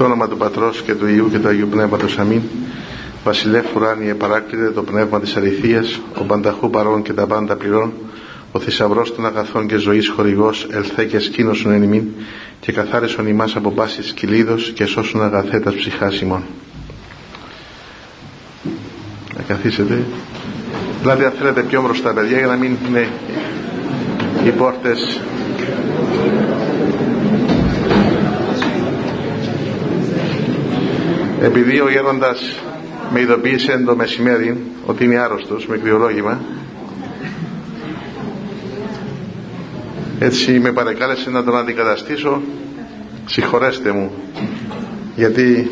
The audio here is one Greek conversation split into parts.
Στο όνομα του Πατρός και του Ιού και του Αγίου Πνεύματος Αμήν. Βασιλεύ ουράνιε παράκλητε το πνεύμα της αληθείας, ο πανταχού παρών και τα πάντα πληρών, ο θησαυρός των αγαθών και ζωής χορηγός, ελθέ και σκήνωσον εν ημίν, και καθάρισον ημάς από πάσης κυλίδος και σώσουν αγαθέτας ψυχάς ημών. Να καθίσετε. Δηλαδή αν θέλετε πιο μπροστά παιδιά για να μην είναι οι πόρτες επειδή ο γέροντας με ειδοποίησε το μεσημέρι ότι είναι άρρωστος με κρυολόγημα έτσι με παρεκάλεσε να τον αντικαταστήσω συγχωρέστε μου γιατί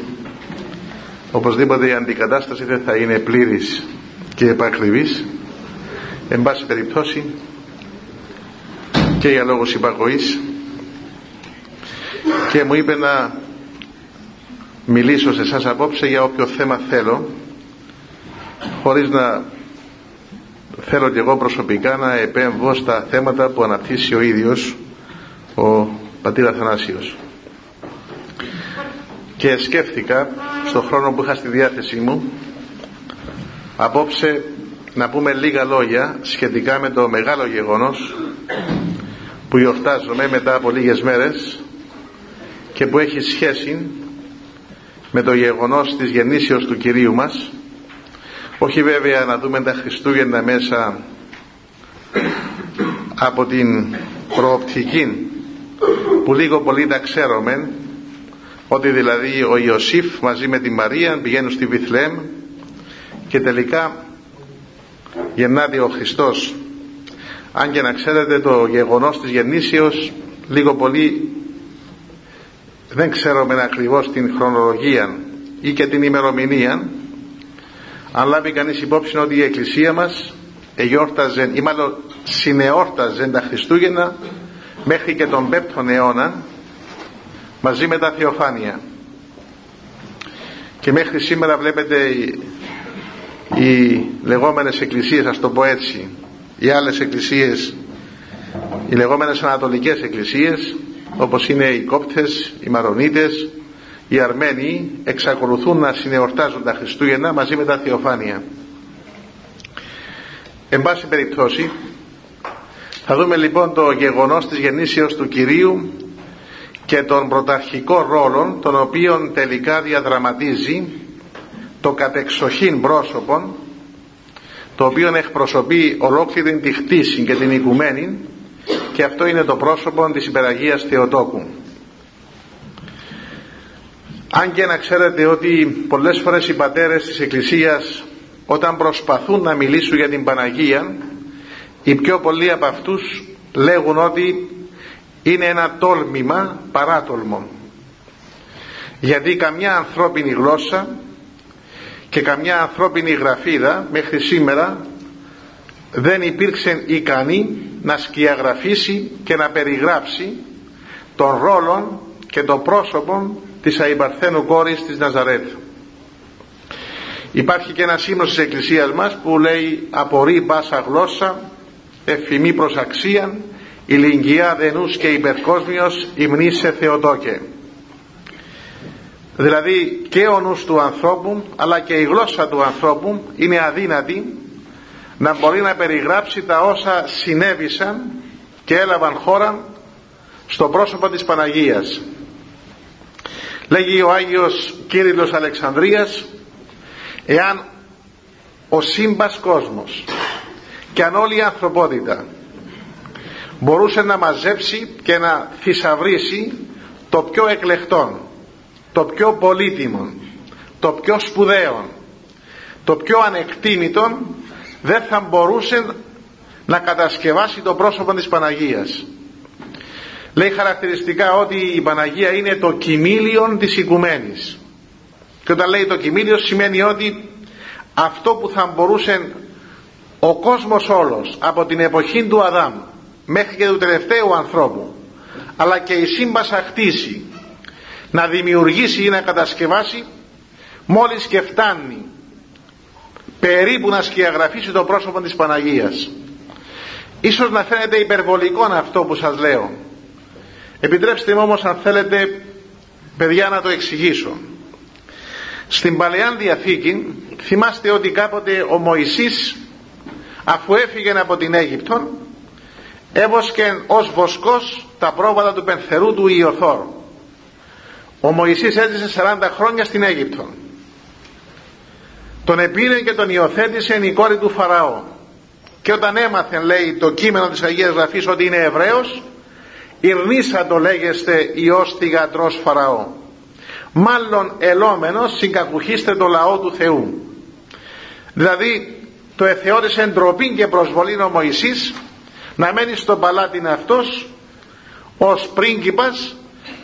οπωσδήποτε η αντικατάσταση δεν θα είναι πλήρης και επακριβής. Εν πάση περιπτώσει και για λόγους υπακοής και μου είπε να μιλήσω σε εσάς απόψε για όποιο θέμα θέλω χωρίς να θέλω και εγώ προσωπικά να επέμβω στα θέματα που αναπτύσσει ο ίδιος ο πατήρ Αθανάσιος. Και σκέφτηκα στον χρόνο που είχα στη διάθεσή μου απόψε να πούμε λίγα λόγια σχετικά με το μεγάλο γεγονός που γιορτάζουμε μετά από λίγες μέρες και που έχει σχέση με το γεγονός της γεννήσεως του Κυρίου μας. Όχι βέβαια να δούμε τα Χριστούγεννα μέσα από την προοπτική που λίγο πολύ τα ξέρουμε ότι δηλαδή ο Ιωσήφ μαζί με τη Μαρία πηγαίνουν στη Βιθλέμ και τελικά γεννάται ο Χριστός. Αν και να ξέρετε το γεγονός της γεννήσεως λίγο πολύ δεν ξέρουμε ακριβώς την χρονολογία ή και την ημερομηνία αν λάβει κανείς υπόψη ότι η Εκκλησία μας εγιόρταζε ή μάλλον συνεόρταζε τα Χριστούγεννα μέχρι και τον 5ο αιώνα μαζί με τα Θεοφάνεια. Και μέχρι σήμερα βλέπετε οι, οι λεγόμενες εκκλησίες ας το πω έτσι οι άλλες εκκλησίες οι λεγόμενες ανατολικές εκκλησίες όπως είναι οι Κόπτες, οι Μαρονίτες, οι Αρμένοι εξακολουθούν να συνεορτάζουν τα Χριστούγεννα μαζί με τα Θεοφάνεια. Εν πάση περιπτώσει θα δούμε λοιπόν το γεγονός της γεννήσεως του Κυρίου και των πρωταρχικών ρόλων τον οποίον τελικά διαδραματίζει το κατεξοχήν πρόσωπον το οποίο εκπροσωπεί ολόκληρη τη χτίση και την οικουμένη και αυτό είναι το πρόσωπο της υπεραγίας Θεοτόκου. Αν και να ξέρετε ότι πολλές φορές οι πατέρες της Εκκλησίας όταν προσπαθούν να μιλήσουν για την Παναγία οι πιο πολλοί από αυτούς λέγουν ότι είναι ένα τόλμημα παράτολμο γιατί καμιά ανθρώπινη γλώσσα και καμιά ανθρώπινη γραφίδα μέχρι σήμερα δεν υπήρξε ικανή να σκιαγραφίσει και να περιγράψει τον ρόλο και το πρόσωπο της αϊπαρθένου κόρης της Ναζαρέτ υπάρχει και ένα σύμνος της εκκλησίας μας που λέει απορεί πάσα γλώσσα εφημή προς αξίαν ηλικία δενούς και υπερκόσμιος υμνήσε Θεοτόκε δηλαδή και ο νους του ανθρώπου αλλά και η γλώσσα του ανθρώπου είναι αδύνατη να μπορεί να περιγράψει τα όσα συνέβησαν και έλαβαν χώρα στο πρόσωπο της Παναγίας. Λέγει ο Άγιος Κύριλλος Αλεξανδρίας εάν ο σύμπας κόσμος και αν όλη η ανθρωπότητα μπορούσε να μαζέψει και να θησαυρίσει το πιο εκλεκτόν το πιο πολύτιμο το πιο σπουδαίο το πιο ανεκτήμητο δεν θα μπορούσε να κατασκευάσει το πρόσωπο της Παναγίας. Λέει χαρακτηριστικά ότι η Παναγία είναι το κοιμήλιον της οικουμένης. Και όταν λέει το κοιμήλιο σημαίνει ότι αυτό που θα μπορούσε ο κόσμος όλος από την εποχή του Αδάμ μέχρι και του τελευταίου ανθρώπου αλλά και η σύμπασα χτίσει να δημιουργήσει ή να κατασκευάσει μόλις και φτάνει περίπου να σκιαγραφίσει το πρόσωπο της Παναγίας. Ίσως να φαίνεται υπερβολικό αυτό που σας λέω. Επιτρέψτε μου όμως αν θέλετε παιδιά να το εξηγήσω. Στην Παλαιά Διαθήκη θυμάστε ότι κάποτε ο Μωυσής αφού έφυγε από την Αίγυπτο έβοσκε ως βοσκός τα πρόβατα του πενθερού του Ιωθόρ ο Μωυσής έζησε 40 χρόνια στην Αίγυπτο τον επήρε και τον υιοθέτησε η κόρη του Φαραώ. Και όταν έμαθε λέει το κείμενο της Αγίας Γραφής ότι είναι Εβραίος ηρνήσα το λέγεστε Υιός θυγατρός Φαραώ. Μάλλον ελόμενος συγκακουχίστε το λαό του Θεού δηλαδή το εθεώρησε ντροπή και προσβολή ο Μωυσής να μένει στο παλάτι αυτός ως πρίγκιπας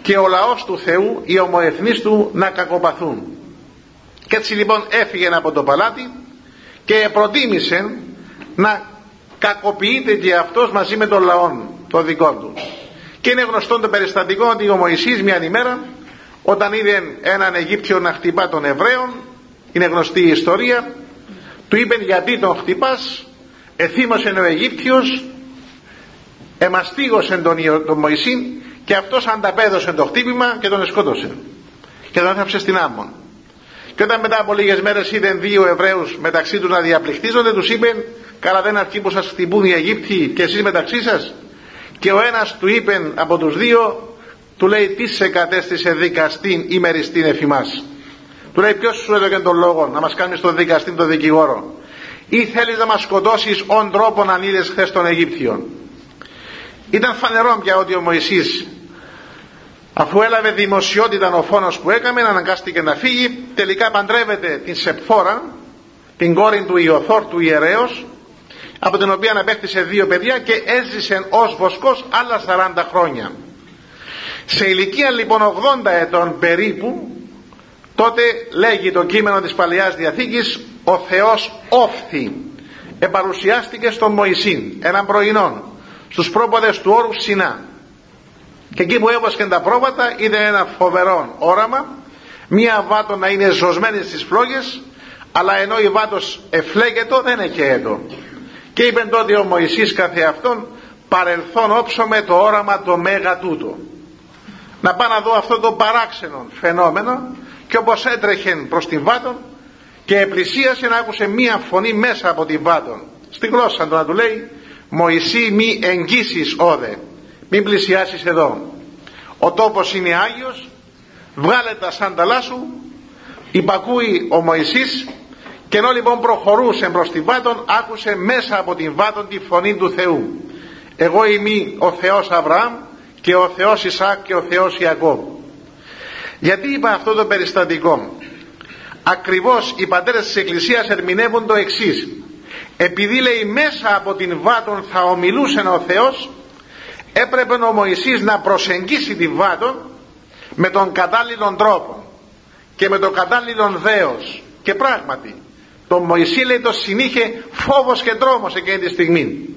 και ο λαός του Θεού οι ομοεθνείς του να κακοπαθούν και έτσι λοιπόν έφυγε από το παλάτι και προτίμησε να κακοποιείται και αυτός μαζί με τον λαό το δικό του. Και είναι γνωστό το περιστατικό ότι ο Μωυσής μια ημέρα όταν είδε έναν Αιγύπτιο να χτυπά τον Εβραίων είναι γνωστή η ιστορία του είπε γιατί τον χτυπάς; Εθύμωσε ο Αιγύπτιος εμαστίγωσε τον, τον Μωυσή και αυτός ανταπέδωσε το χτύπημα και τον σκότωσε και τον έθαψε στην άμμον και όταν μετά από λίγες μέρες είδε δύο Εβραίους μεταξύ τους να διαπληκτίζονται τους είπε καλά δεν αρκεί που σας χτυπούν οι Αιγύπτιοι και εσείς μεταξύ σας και ο ένας του είπε από τους δύο του λέει τι σε κατέστησε δικαστήν ημεριστήν εφημάς; Του λέει ποιος σου έδωκε τον λόγο να μας κάνεις τον δικαστήν τον δικηγόρο; Ή θέλεις να μας σκοτώσεις όν τρόπον αν είδες χθες των Αιγύπτιων ήταν φανερό πια ότι ο Μωυσής αφού έλαβε δημοσιότητα ο φόνος που έκαμε αναγκάστηκε να φύγει τελικά παντρεύεται την Σεπφόρα την κόρη του Ιωθόρ του ιερέως από την οποία απέκτησε δύο παιδιά και έζησε ως βοσκός άλλα 40 χρόνια. Σε ηλικία λοιπόν 80 ετών περίπου τότε λέγει το κείμενο της Παλαιάς Διαθήκης ο Θεός όφθη επαρουσιάστηκε στον Μωυσή έναν πρωινό στους πρόποδες του όρου Σινά και εκεί που έβοσκαν τα πρόβατα είδε ένα φοβερό όραμα μία βάτο να είναι ζωσμένη στις φλόγες αλλά ενώ η βάτος εφλέγετο δεν έτο. Και είπε τότε ο Μωυσής καθεαυτόν παρελθόν όψω με το όραμα το μέγα τούτο να πάω να δω αυτό το παράξενο φαινόμενο και όπως έτρεχε προς την Βάτον και επλησίασε να άκουσε μία φωνή μέσα από την Βάτον. Στη γλώσσα του να του λέει Μωυσή μη εγγύσεις όδε μην πλησιάσεις εδώ. Ο τόπος είναι Άγιος. Βγάλε τα σάνταλά σου. Υπακούει ο Μωυσής. Και ενώ λοιπόν προχωρούσε προς την Βάτον άκουσε μέσα από την Βάτον τη φωνή του Θεού. Εγώ είμαι ο Θεός Αβραάμ και ο Θεός Ισάκ και ο Θεός Ιακώβ γιατί είπα αυτό το περιστατικό; Ακριβώς οι πατέρες της Εκκλησίας ερμηνεύουν το εξής. Επειδή λέει μέσα από την Βάτον θα ομιλούσε ο Θεός έπρεπε ο Μωυσής να προσεγγίσει την Βάτον με τον κατάλληλον τρόπο και με τον κατάλληλον δέος. Και πράγματι τον Μωυσή λέει το συνήχε φόβος και τρόμος εκείνη τη στιγμή.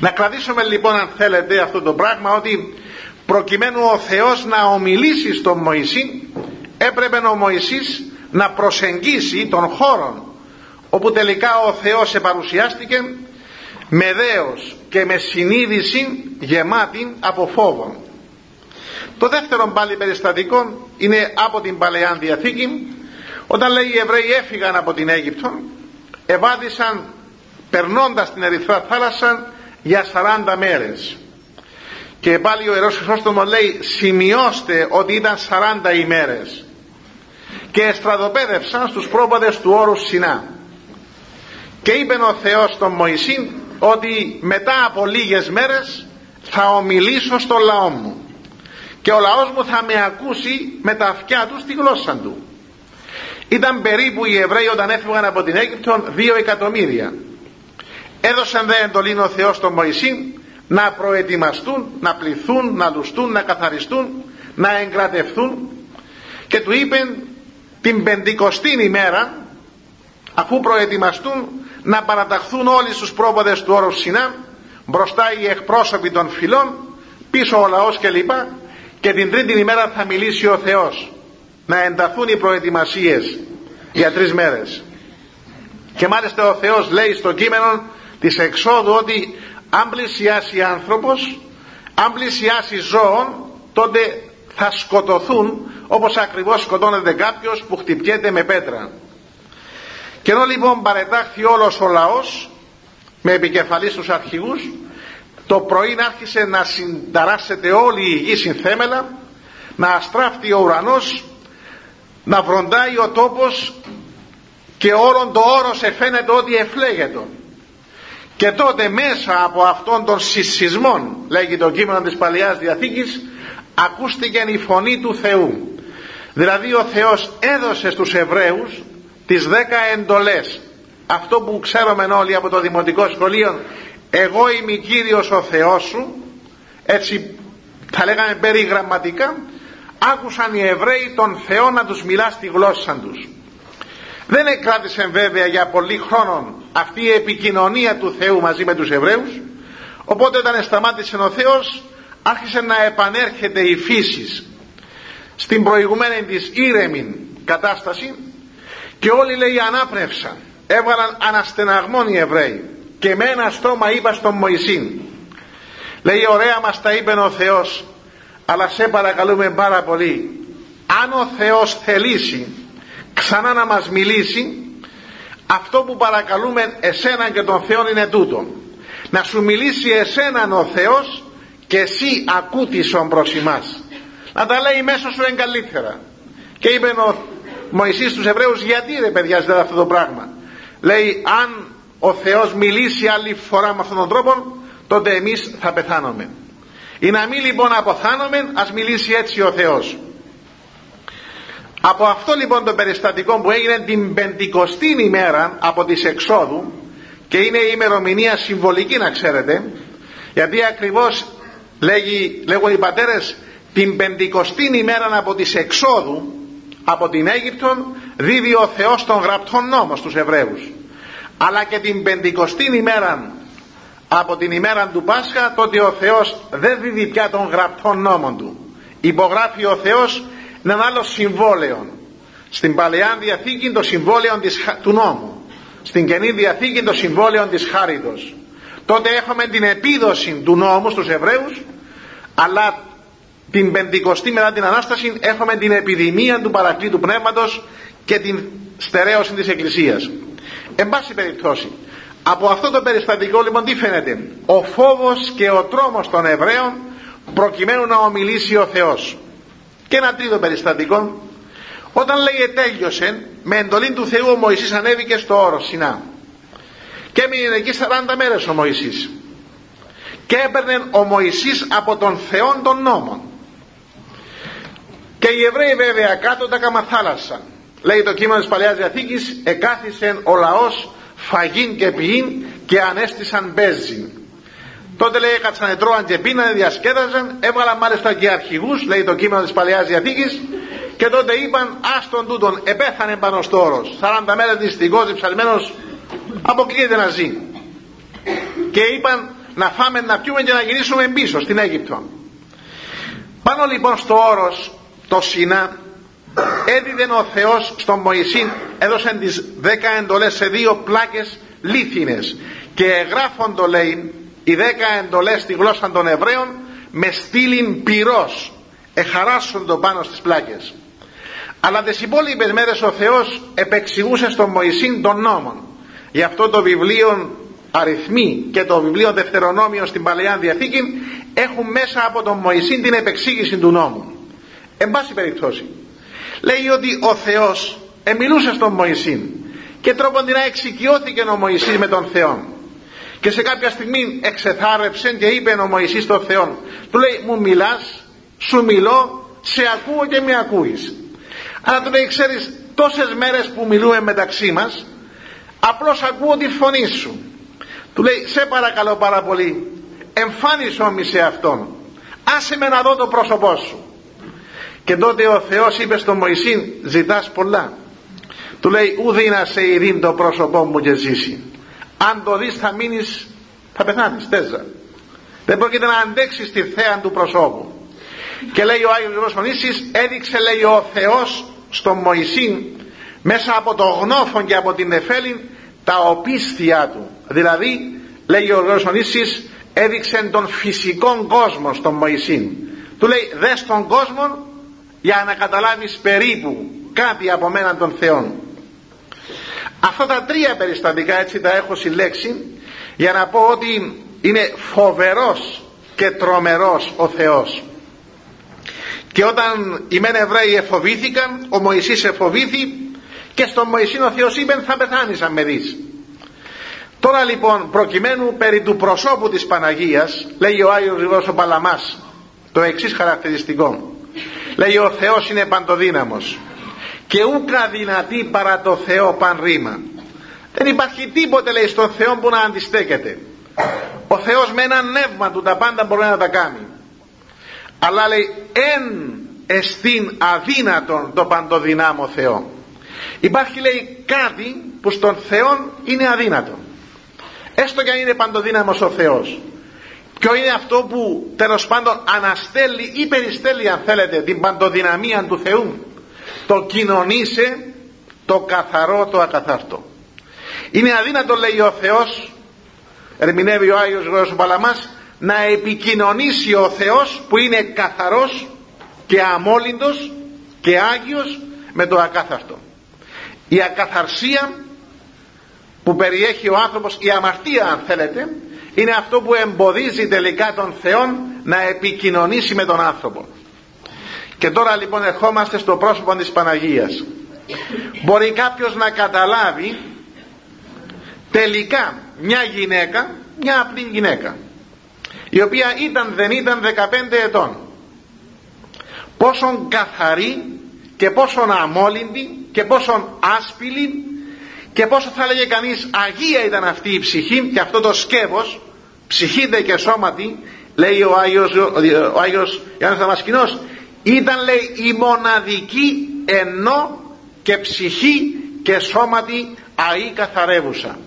Να κρατήσουμε λοιπόν αν θέλετε αυτό το πράγμα ότι προκειμένου ο Θεός να ομιλήσει στον Μωυσή έπρεπε ο Μωυσής να προσεγγίσει τον χώρο όπου τελικά ο Θεός επαρουσιάστηκε με δέος και με συνείδηση γεμάτη από φόβο. Το δεύτερο πάλι περιστατικό είναι από την Παλαιά Διαθήκη όταν λέει οι Εβραίοι έφυγαν από την Αίγυπτο ευάδισαν περνώντας την Ερυθρά θάλασσα για 40 μέρες. Και πάλι ο Ιερός Χρυσόστομος λέει σημειώστε ότι ήταν 40 ημέρες και εστρατοπέδευσαν στους πρόποδες του όρου Σινά. Και είπε ο Θεός στον Μωυσή ότι μετά από λίγες μέρες θα ομιλήσω στο λαό μου και ο λαός μου θα με ακούσει με τα αυτιά του στη γλώσσα του. Ήταν περίπου οι Εβραίοι όταν έφυγαν από την Αίγυπτο δύο εκατομμύρια. Έδωσαν δε εντολήν ο Θεός στον Μωυσή να προετοιμαστούν, να πληθούν, να λουστούν, να καθαριστούν, να εγκρατευθούν και του είπε την πεντηκοστή ημέρα αφού προετοιμαστούν να παραταχθούν όλοι στους πρόποδες του όρου Σινά μπροστά οι εκπρόσωποι των φυλών πίσω ο λαός κλπ. Και, και την τρίτη ημέρα θα μιλήσει ο Θεός. Να ενταθούν οι προετοιμασίες για τρεις μέρες. Και μάλιστα ο Θεός λέει στο κείμενο της εξόδου ότι αν πλησιάσει άνθρωπος αν πλησιάσει ζώων τότε θα σκοτωθούν όπως ακριβώς σκοτώνεται κάποιος που χτυπιέται με πέτρα και ενώ λοιπόν παρετάχθη όλος ο λαός με επικεφαλής τους αρχηγούς. Το πρωί άρχισε να συνταράσσεται όλη η γη συνθέμελα να αστράφτει ο ουρανός να βροντάει ο τόπος και όλον το όρος εφαίνεται ότι εφλέγεται. Και τότε μέσα από αυτόν τον συσσισμόν λέγει το κείμενο της Παλαιάς Διαθήκης ακούστηκε η φωνή του Θεού. Δηλαδή ο Θεός έδωσε στους Εβραίους τις δέκα εντολές. Αυτό που ξέρουμε όλοι από το Δημοτικό Σχολείο εγώ είμαι Κύριος ο Θεός σου έτσι θα λέγαμε περιγραμματικά άκουσαν οι Εβραίοι τον Θεό να τους μιλά στη γλώσσα τους. Δεν εκράτησε βέβαια για πολύ χρόνο αυτή η επικοινωνία του Θεού μαζί με τους Εβραίους οπότε όταν σταμάτησε ο Θεός άρχισε να επανέρχεται η φύσης. Στην προηγουμένη της ήρεμη κατάσταση και όλοι λέει ανάπνευσαν. Έβαλαν αναστεναγμόν οι Εβραίοι. Και με ένα στόμα είπα στον Μωυσήν. Λέει ωραία μας τα είπε ο Θεός αλλά σε παρακαλούμε πάρα πολύ. Αν ο Θεός θελήσει ξανά να μας μιλήσει αυτό που παρακαλούμε εσένα και τον Θεό είναι τούτο να σου μιλήσει εσέναν ο Θεός και εσύ ακούτησον προς εμάς να τα λέει μέσα σου είναι καλύτερα και είπε ο Μωυσής στους Εβραίους γιατί ρε παιδιά ζητάτε αυτό το πράγμα; Λέει αν ο Θεός μιλήσει άλλη φορά με αυτόν τον τρόπο τότε εμείς θα πεθάνουμε ή να μην λοιπόν αποθάνομαι ας μιλήσει έτσι ο Θεός. Από αυτό λοιπόν το περιστατικό που έγινε την πεντηκοστή ημέρα από τις εξόδου και είναι η ημερομηνία συμβολική να ξέρετε γιατί ακριβώς λέγει, λέγουν οι πατέρες την πεντηκοστή ημέρα από τις εξόδου από την Αίγυπτο δίδει ο Θεός τον γραπτόν νόμο στους Εβραίους. Αλλά και την πεντηκοστή ημέρα από την ημέρα του Πάσχα τότε ο Θεός δεν δίδει πια τον γραπτό νόμο του. Υπογράφει ο Θεός έναν άλλο συμβόλαιο. Στην Παλαιά Διαθήκη το συμβόλαιο της, του νόμου. Στην Καινή Διαθήκη το συμβόλαιο της χάριτος. Τότε έχουμε την επίδοση του νόμου στους Εβραίους αλλά την πεντηκοστή μετά την Ανάσταση έχουμε την επιδημία του παρακλήτου πνεύματος και την στερέωση της Εκκλησίας. Εν πάση περιπτώσει από αυτό το περιστατικό λοιπόν τι φαίνεται; Ο φόβος και ο τρόμος των Εβραίων προκειμένου να ομιλήσει ο Θεός. Και ένα τρίτο περιστατικό. Όταν λέει τέλειωσε με εντολή του Θεού ο Μωυσής ανέβηκε στο όρος Σινά. Και έμεινε εκεί 40 μέρες ο Μωυσής. Και έπαιρνε ο Μωυσής από τον Θεό των νόμων και οι Εβραίοι βέβαια κάτω τα καμαθάλασσαν. Λέει το κείμενο της Παλαιάς Διαθήκης εκάθισε ο λαός φαγήν και ποιήν και ανέστησαν μπέζιν τότε λέει έκατσαν τρώαν και πίνανε διασκέδαζαν έβγαλαν μάλιστα και αρχηγούς λέει το κείμενο της Παλαιάς Διαθήκης και τότε είπαν άστον τούτον επέθανε πάνω στο όρος. 40 μέρες δυστυχώς διψαλμένος αποκλείεται να ζει και είπαν να φάμε να πιούμε και να γυρίσουμε πίσω στην Αίγυπτο πάνω λοιπόν στο όρος το Σινά έδιδε ο Θεός στον Μωυσή έδωσε τις δέκα εντολές σε δύο πλάκες λίθινες. Και εγγράφον το λέει οι δέκα εντολές στη γλώσσα των Εβραίων με στήλην πυρός εχαράσσουν το πάνω στις πλάκες αλλά τις υπόλοιπες μέρες ο Θεός επεξηγούσε στον Μωυσή των νόμων γι' αυτό το βιβλίο αριθμοί και το βιβλίο Δευτερονόμιο στην Παλαιά Διαθήκη έχουν μέσα από τον Μωυσή την επεξήγηση του νόμου εν πάση περιπτώσει λέει ότι ο Θεός εμιλούσε στον Μωυσή και τρόπον την εξοικειώθηκε ο Μωυσής με τον Θεό και σε κάποια στιγμή εξεθάρεψε και είπε ο Μωυσής στον Θεό του λέει μου μιλάς σου μιλώ σε ακούω και με ακούεις αλλά του λέει ξέρεις τόσες μέρες που μιλούμε μεταξύ μας απλώς ακούω τη φωνή σου του λέει σε παρακαλώ πάρα πολύ εμφάνισό μη σε αυτόν. Άσε με να δω το πρόσωπό σου και τότε ο Θεός είπε στον Μωυσή ζητάς πολλά του λέει ουδή να σε ειρήν το πρόσωπό μου και ζήσει. Αν το δεις θα μείνεις θα πεθάνεις τέζα δεν πρόκειται να αντέξεις τη θέα του προσώπου. Και λέει ο Άγιος Ρωσονήσης έδειξε λέει ο Θεός στον Μωυσή μέσα από το γνώφο και από την εφέλη τα οπίσθια του δηλαδή λέει ο Ρωσονήσης έδειξε τον φυσικό κόσμο στον Μωυσή του λέει δες τον κόσμο για να καταλάβεις περίπου κάτι από μένα των Θεών αυτά τα τρία περιστατικά έτσι τα έχω συλλέξει για να πω ότι είναι φοβερός και τρομερός ο Θεός. Και όταν οι μεν Εβραίοι εφοβήθηκαν ο Μωυσής εφοβήθη και στον Μωυσή ο Θεός είπε θα πεθάνεις αν με δεις τώρα λοιπόν προκειμένου περί του προσώπου της Παναγίας λέει ο Άγιος Γρηγόρος ο Παλαμάς το εξής χαρακτηριστικό λέει ο Θεός είναι παντοδύναμος και ούκα δυνατή παρά το Θεό παν ρήμα δεν υπάρχει τίποτε λέει στον Θεό που να αντιστέκεται. Ο Θεός με ένα νεύμα του τα πάντα μπορεί να τα κάνει. Αλλά λέει εν εστίν αδύνατον το παντοδυνάμο Θεό υπάρχει λέει κάτι που στον Θεό είναι αδύνατο. Έστω και αν είναι παντοδύναμος ο Θεός ποιο είναι αυτό που τέλος πάντων αναστέλει ή περιστέλει αν θέλετε την παντοδυναμία του Θεού. Το κοινωνήσε το καθαρό το ακαθάρτο. Είναι αδύνατο λέει ο Θεός ερμηνεύει ο Άγιος Γρός Παλαμάς να επικοινωνήσει ο Θεός που είναι καθαρός και αμόλυντος και Άγιος με το ακάθαρτο. Η ακαθαρσία που περιέχει ο άνθρωπος η αμαρτία αν θέλετε είναι αυτό που εμποδίζει τελικά τον Θεό να επικοινωνήσει με τον άνθρωπο. Και τώρα λοιπόν ερχόμαστε στο πρόσωπο της Παναγίας. Μπορεί κάποιος να καταλάβει τελικά μια γυναίκα μια απλή γυναίκα η οποία ήταν δεν ήταν 15 ετών. Πόσον καθαρή και πόσον αμόλυντη και πόσον άσπηλη και πόσο θα έλεγε κανείς αγία ήταν αυτή η ψυχή και αυτό το σκεύος ψυχή και σώματι λέει ο Άγιος, ο Άγιος Ιωάννης Δαμασκηνός ήταν λέει η μοναδική ενώ και ψυχή και σώματι αή καθαρεύουσα.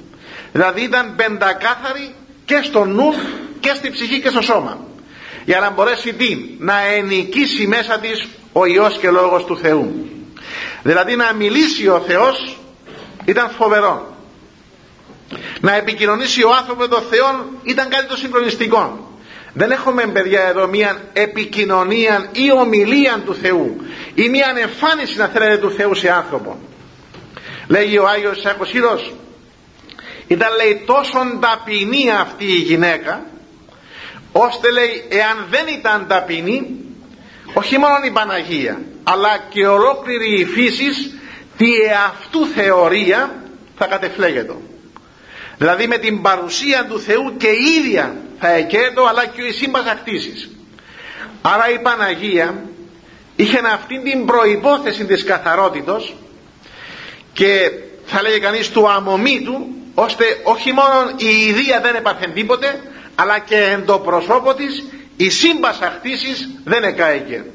Δηλαδή ήταν πεντακάθαρη και στο νου και στη ψυχή και στο σώμα. Για να μπορέσει τι να ενικήσει μέσα της ο Υιός και Λόγος του Θεού. Δηλαδή να μιλήσει ο Θεός ήταν φοβερό. Να επικοινωνήσει ο άνθρωπος με τον Θεό ήταν κάτι το συγκλονιστικό. Δεν έχουμε παιδιά εδώ μια επικοινωνία ή ομιλία του Θεού ή μια εμφάνιση να θέλετε του Θεού σε άνθρωπο. Λέγει ο Άγιος Σάκος Χírος ήταν λέει τόσο ταπεινή αυτή η γυναίκα ώστε λέει εάν δεν ήταν ταπεινή όχι μόνο η Παναγία αλλά και ολόκληρη η φύσης τη εαυτού θεωρία θα κατεφλέγεται. Δηλαδή με την παρουσία του Θεού και η ίδια θα εκέτω αλλά και η σύμπας ακτήσεις άρα η Παναγία είχε αυτή την προϋπόθεση της καθαρότητος και θα λέγει κανείς του αμομήτου ώστε όχι μόνο η ιδία δεν έπαθε τίποτε αλλά και εν το προσώπο της η σύμπας ακτήσεις δεν εκάηκε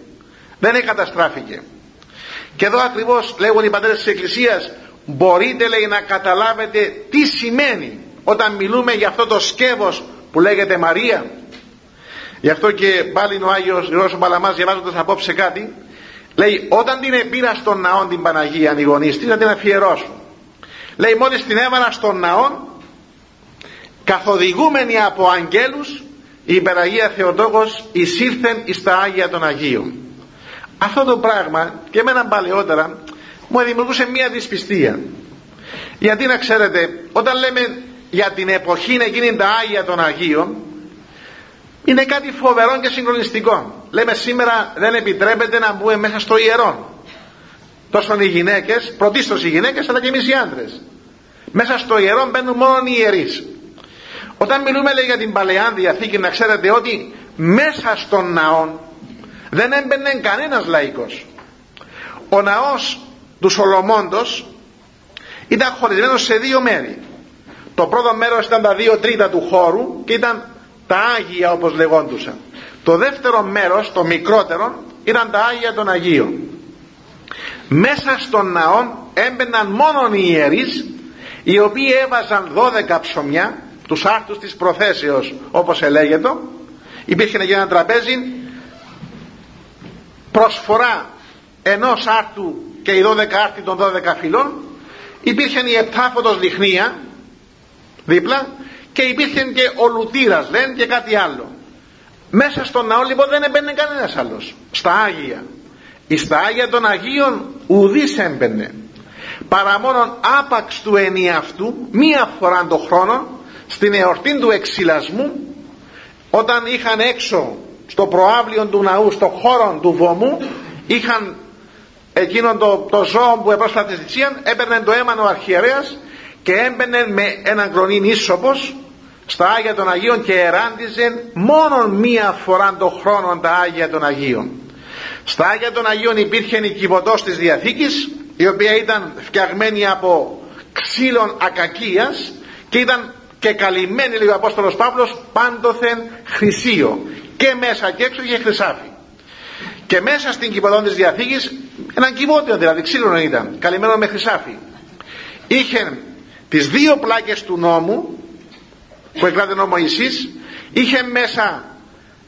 δεν εκαταστράφηκε και εδώ ακριβώς λέγουν οι πατέρες της Εκκλησίας μπορείτε λέει να καταλάβετε τι σημαίνει όταν μιλούμε για αυτό το σκεύος που λέγεται Μαρία. Γι' αυτό και πάλι ο Άγιος Ρώσο Παλαμάς διαβάζοντας απόψε κάτι λέει όταν την επήρα στον ναό την Παναγία οι γονείς να την αφιερώσουν λέει μόλις την έβαλα στον ναό καθοδηγούμενοι από αγγέλους η υπεραγία Θεοτόκος εισήλθεν εις τα Άγια των Αγίων αυτό το πράγμα και εμένα παλαιότερα μου δημιουργούσε μια δυσπιστία. Γιατί να ξέρετε όταν λέμε για την εποχή εκείνη τα Άγια των Αγίων είναι κάτι φοβερό και συγκλονιστικό. Λέμε σήμερα δεν επιτρέπεται να μπούμε μέσα στο ιερό τόσο οι γυναίκες πρωτίστως οι γυναίκες αλλά και εμείς οι άντρες μέσα στο ιερό μπαίνουν μόνο οι ιερείς. Όταν μιλούμε λέει, για την Παλαιά Διαθήκη να ξέρετε ότι μέσα στον ναό δεν έμπαινε κανένας λαϊκός. Ο ναός του Σολομώντος ήταν χωρισμένος σε δύο μέρη. Το πρώτο μέρος ήταν τα δύο τρίτα του χώρου και ήταν τα Άγια όπως λεγόντουσαν. Το δεύτερο μέρος, το μικρότερο ήταν τα Άγια των Αγίων. Μέσα στον ναό έμπαιναν μόνο οι ιερείς οι οποίοι έβαζαν 12 ψωμιά τους άρτους της προθέσεως όπως ελέγεται. Υπήρχε για ένα τραπέζι προσφορά ενός άρτου και οι 12 άρτοι των 12 φυλών υπήρχε η επτάφωτος λιχνία δίπλα και υπήρχε και ο λουτήρας δεν και κάτι άλλο. Μέσα στον ναό λοιπόν δεν έμπαινε κανένας άλλος. Στα Άγια. Στα Άγια των Αγίων ουδής έμπαινε. Παρά μόνον άπαξ του ενιαυτού μία φορά το χρόνο στην εορτή του εξυλασμού όταν είχαν έξω στο προάβλιο του ναού στο χώρο του βωμού είχαν εκείνον το, το ζώο που επρόσφατα τη θυσία έπαιρνε το αίμα ο αρχιερέας και έμπαινε με έναν κρονίν ίσοπος στα Άγια των Αγίων και εράντιζε μόνο μία φορά το χρόνο τα Άγια των Αγίων. Στα Άγια των Αγίων υπήρχε η κυβωτός της Διαθήκης η οποία ήταν φτιαγμένη από ξύλων ακακίας και ήταν και καλυμμένη λέει ο Απόστολος Παύλος πάντοθεν χρυσίο και μέσα και έξω είχε χρυσάφι. Και μέσα στην κυβωτό της Διαθήκης έναν κυβότιο δηλαδή ξύλο ήταν. Καλυμμένο με χρυσάφι. Είχε τις δύο πλάκες του νόμου που εκράτησε ο Μωυσής είχε μέσα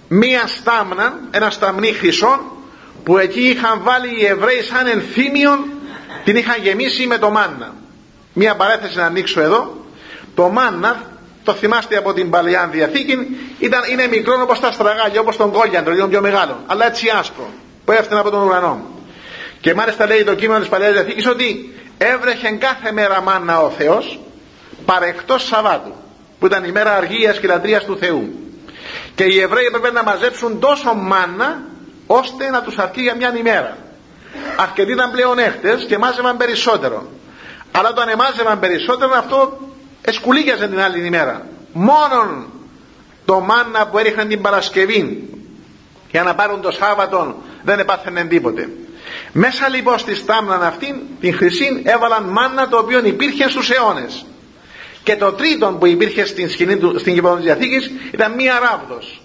μία στάμνα ένα σταμνί χρυσό που εκεί είχαν βάλει οι Εβραίοι σαν ενθύμιον την είχαν γεμίσει με το μάννα μία παρέθεση να ανοίξω εδώ. Το μάννα το θυμάστε από την Παλαιά Διαθήκη. Ήταν, είναι μικρό όπως τα στραγάλια όπως τον κόλιαντρο είναι πιο μεγάλο αλλά έτσι άσπρο που έφτανε από τον ουρανό. Και μάλιστα λέει το κείμενο της Παλαιάς Διαθήκης ότι έβρεχε κάθε μέρα μάνα ο Θεός παρεκτός Σαββάτου που ήταν η μέρα αργίας και λατρείας του Θεού και οι Εβραίοι έπρεπε να μαζέψουν τόσο μάνα ώστε να τους αρκεί για μια ημέρα. Αρκετοί ήταν πλέον έχτες και μάζευαν περισσότερο. Αλλά όταν εμάζευαν περισσότερο αυτό εσκουλίγιαζε την άλλη ημέρα. Μόνον το μάνα που έριχναν την Παρασκευή για να πάρουν το Σάββατο δεν επάθαινε τίποτε. Μέσα λοιπόν στη στάμνα αυτή την χρυσή έβαλαν μάνα το οποίο υπήρχε στους αιώνες. Και το τρίτο που υπήρχε στην σκηνή του, στην κυπρό της Διαθήκης ήταν μία ράβδος.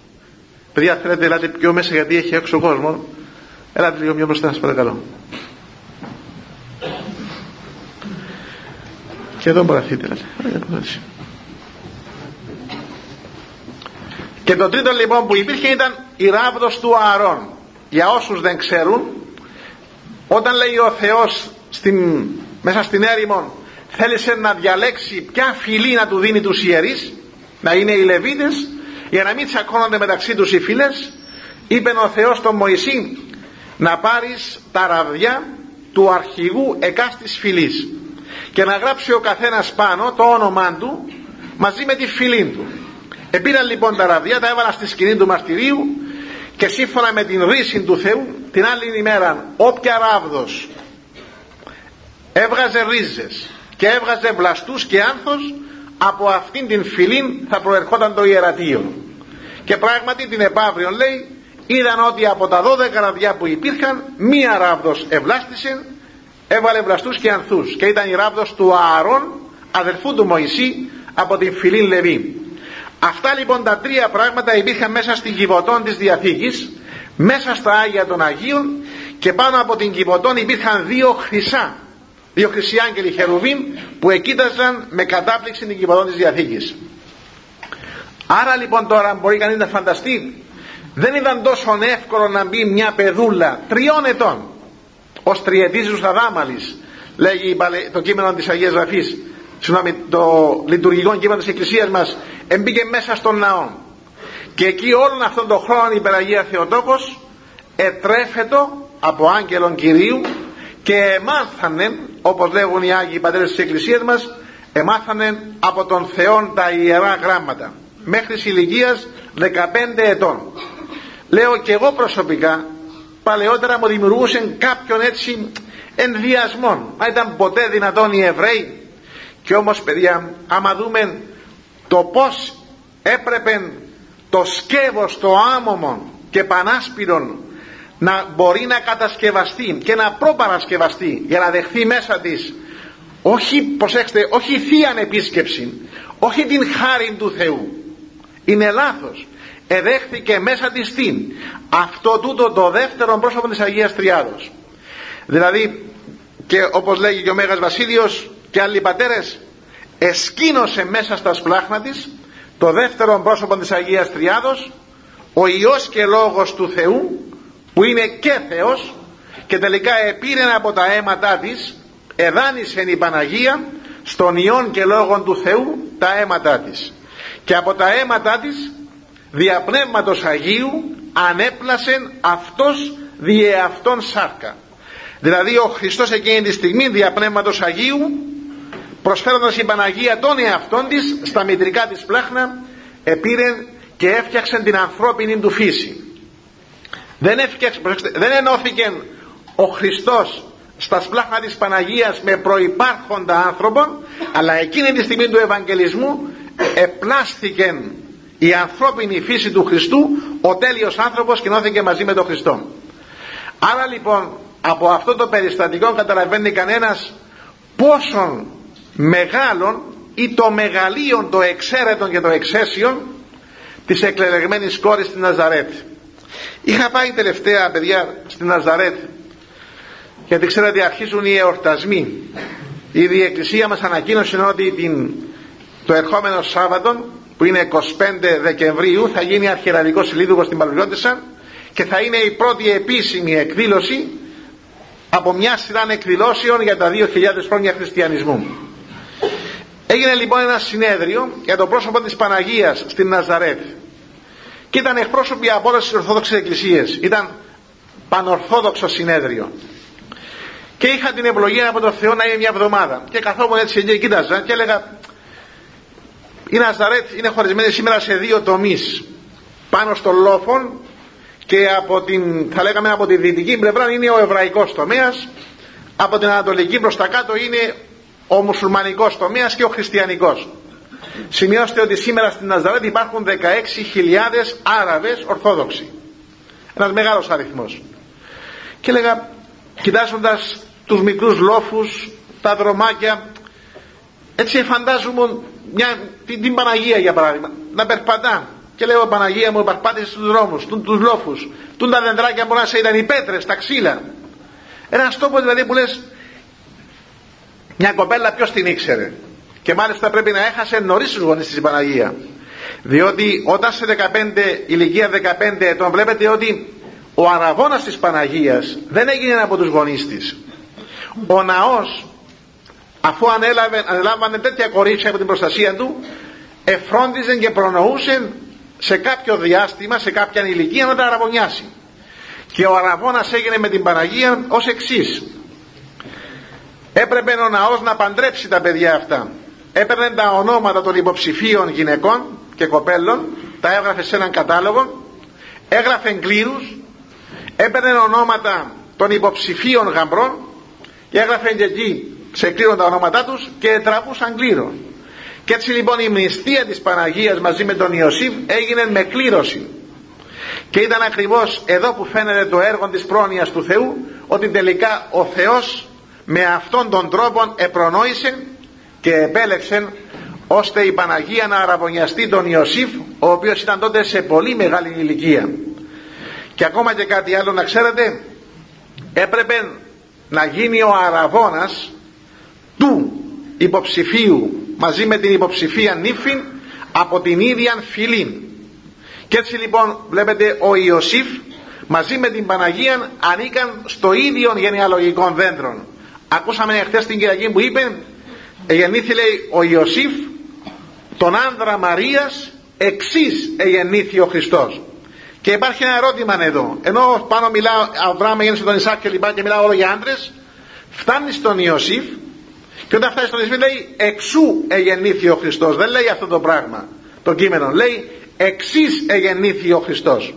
Παιδιά θέλετε ελάτε πιο μέσα γιατί έχει έξω κόσμο. Ελάτε λίγο πιο μπροστά σας παρακαλώ και εδώ μπορείτε ελάτε και το τρίτο λοιπόν που υπήρχε ήταν η ράβδος του Ααρών. Για όσους δεν ξέρουν όταν λέει ο Θεός στην, μέσα στην έρημο θέλησε να διαλέξει ποια φυλή να του δίνει τους ιερείς να είναι οι Λεβίτες για να μην τσακώνονται μεταξύ τους οι φυλές είπε ο Θεός τον Μωυσή να πάρεις τα ραβδιά του αρχηγού εκάστης φυλής και να γράψει ο καθένας πάνω το όνομά του μαζί με τη φυλή του. Επήραν λοιπόν τα ραβδιά τα έβαλα στη σκηνή του μαρτυρίου και σύμφωνα με την ρίση του Θεού την άλλη ημέρα όποια ράβδος έβγαζε ρίζες και έβγαζε βλαστούς και άνθος από αυτήν την φυλή θα προερχόταν το ιερατείο. Και πράγματι την επαύριον λέει είδαν ότι από τα 12 ραβδιά που υπήρχαν μία ράβδος ευλάστησε έβαλε βλαστούς και ανθούς και ήταν η ράβδος του Ααρών αδερφού του Μωυσή από την φυλή Λεβί. Αυτά λοιπόν τα τρία πράγματα υπήρχαν μέσα στην κυβωτών της Διαθήκης μέσα στα Άγια των Αγίων και πάνω από την κυβωτών υπήρχαν δύο χρυσά δύο χρυσοί άγγελοι χερουβίμ που εκείταζαν με κατάπληξη την κυβωτών της Διαθήκης. Άρα λοιπόν τώρα μπορεί κανείς να φανταστεί δεν ήταν τόσο εύκολο να μπει μια παιδούλα τριών ετών ως τριετής Αδάμαλης λέγει το κείμενο της Αγίας Γραφής. Συγγνώμη το λειτουργικό κείμενο της Εκκλησίας μας εμπήκε μέσα στον ναό. Και εκεί όλον αυτόν τον χρόνο η Περαγία Θεοτόκος ετρέφετο από άγγελον Κυρίου και εμάθανε όπως λέγουν οι Άγιοι Πατέρες της Εκκλησίας μας εμάθανε από τον Θεό τα Ιερά Γράμματα μέχρι ηλικίας 15 ετών. Λέω και εγώ προσωπικά παλαιότερα μου δημιουργούσαν κάποιον έτσι ενδιασμό μα ήταν ποτέ δυνατόν οι Εβραίοι. Και όμως παιδιά άμα δούμε το πως έπρεπε το σκεύος το άμωμο και πανάσπυρον να μπορεί να κατασκευαστεί και να προπαρασκευαστεί για να δεχθεί μέσα της όχι, προσέξτε, όχι θεία επίσκεψη όχι την χάρη του Θεού. Είναι λάθος εδέχθηκε μέσα της την αυτό τούτο το δεύτερο πρόσωπο της Αγίας Τριάδος. Δηλαδή και όπως λέγει και ο Μέγας Βασίλειος και άλλοι πατέρες εσκήνωσε μέσα στα σπλάχνα της το δεύτερο πρόσωπο της Αγίας Τριάδος ο Υιός και Λόγος του Θεού που είναι και Θεός και τελικά επήρε από τα αίματά της εδάνησε η Παναγία στον Υιόν και Λόγον του Θεού τα αίματά της. Και από τα αίματά της διαπνεύματος Αγίου ανέπλασεν αυτός διεαυτόν σάρκα. Δηλαδή ο Χριστός εκείνη τη στιγμή διαπνεύματος Αγίου προσφέροντας η Παναγία τον εαυτόν της στα μητρικά της πλάχνα επήρε και έφτιαξε την ανθρώπινη του φύση. Δεν, έφτιαξε, δεν ενώθηκε ο Χριστός στα σπλάχνα της Παναγίας με προϋπάρχοντα άνθρωπον αλλά εκείνη τη στιγμή του Ευαγγελισμού επλάστηκε η ανθρώπινη φύση του Χριστού ο τέλειος άνθρωπος κοινώθηκε μαζί με τον Χριστό. Άρα λοιπόν από αυτό το περιστατικό καταλαβαίνει κανένας πόσον μεγάλον ή το μεγαλείον το εξαίρετον και το εξαίσιον της εκλεγμένης κόρης στην Ναζαρέτ. Είχα πάει τελευταία παιδιά στην Ναζαρέτ γιατί ξέρετε αρχίζουν οι εορτασμοί. Η Διεκκλησία μας ανακοίνωσε ότι την, το ερχόμενο Σάββατο που είναι 25 Δεκεμβρίου θα γίνει αρχιεραλικό συλλήδουγο στην Παλαιότητα και θα είναι η πρώτη επίσημη εκδήλωση από μια σειρά εκδηλώσεων για τα 2.000 χρόνια χριστιανισμού. Έγινε λοιπόν ένα συνέδριο για το πρόσωπο της Παναγίας στην Ναζαρέτ και ήταν εκπρόσωποι από όλες τις Ορθόδοξες Εκκλησίες. Ήταν πανορθόδοξο συνέδριο. Και είχα την ευλογία από τον Θεό να είναι μια εβδομάδα. Και καθόμουν έτσι και κοίταζα και έλεγα η Ναζαρέτ είναι χωρισμένη σήμερα σε δύο τομείς. Πάνω στο λόφον και από την, θα λέγαμε από τη δυτική πλευρά είναι ο εβραϊκός τομέας. Από την ανατολική προς τα κάτω είναι ο μουσουλμανικός τομέας και ο χριστιανικός. Σημειώστε ότι σήμερα στην Ναζαρέτ υπάρχουν 16.000 Άραβες Ορθόδοξοι. Ένας μεγάλος αριθμός. Και έλεγα κοιτάζοντας τους μικρούς λόφους τα δρομάκια έτσι φαντάζομαι μια, την, την Παναγία για παράδειγμα να περπατά και λέω Παναγία μου περπάτησε στους δρόμους, τους λόφους, τούν τα δεντράκια μπορεί να σε ήταν οι πέτρες, τα ξύλα. Ένας τόπος δηλαδή που λες μια κοπέλα ποιος την ήξερε. Και μάλιστα πρέπει να έχασε νωρίς τους γονείς της Παναγία. Διότι όταν σε 15, ηλικία 15 ετών βλέπετε ότι ο αραβώνας της Παναγίας δεν έγινε από τους γονείς της. Ο ναός αφού ανέλαβε, ανέλαβανε τέτοια κορίτσια από την προστασία του εφρόντιζε και προνοούσε σε κάποιο διάστημα, σε κάποια ηλικία να τα αραβωνιάσει. Και ο αραβώνας έγινε με την Παναγία ως εξής. Έπρεπε ο ναός να παντρέψει τα παιδιά αυτά. Έπαιρνε τα ονόματα των υποψηφίων γυναικών και κοπέλων, τα έγραφε σε έναν κατάλογο, έγραφε κλήρους, έπαιρνε ονόματα των υποψηφίων γαμπρών και έγραφε και εκεί σε κλήρο τα ονόματά τους και τραβούσαν κλήρο. Και έτσι λοιπόν η μνηστία της Παναγίας μαζί με τον Ιωσήφ έγινε με κλήρωση. Και ήταν ακριβώς εδώ που φαίνεται το έργο της πρόνοιας του Θεού ότι τελικά ο Θεός με αυτόν τον τρόπο επρονόησε και επέλεξε ώστε η Παναγία να αραβωνιαστεί τον Ιωσήφ ο οποίος ήταν τότε σε πολύ μεγάλη ηλικία. Και ακόμα και κάτι άλλο να ξέρετε έπρεπε να γίνει ο αραβώνας του υποψηφίου μαζί με την υποψηφία νύφη από την ίδια φυλή και έτσι λοιπόν βλέπετε ο Ιωσήφ μαζί με την Παναγία ανήκαν στο ίδιο γενεαλογικό δέντρο. Ακούσαμε χθες την Κυριακή που είπε εγεννήθη λέει ο Ιωσήφ τον άνδρα Μαρίας εξής εγεννήθη ο Χριστός και υπάρχει ένα ερώτημα εδώ. Ενώ πάνω μιλάω Αβράμ γέννησε τον Ισάκ και λοιπά και μιλάω όλο για άντρες φτάνει στον Ιωσήφ και όταν φτάσει στον Ισμή λέει εξού εγεννήθη ο Χριστός. Δεν λέει αυτό το πράγμα το κείμενο. Λέει εξής εγεννήθη ο Χριστός.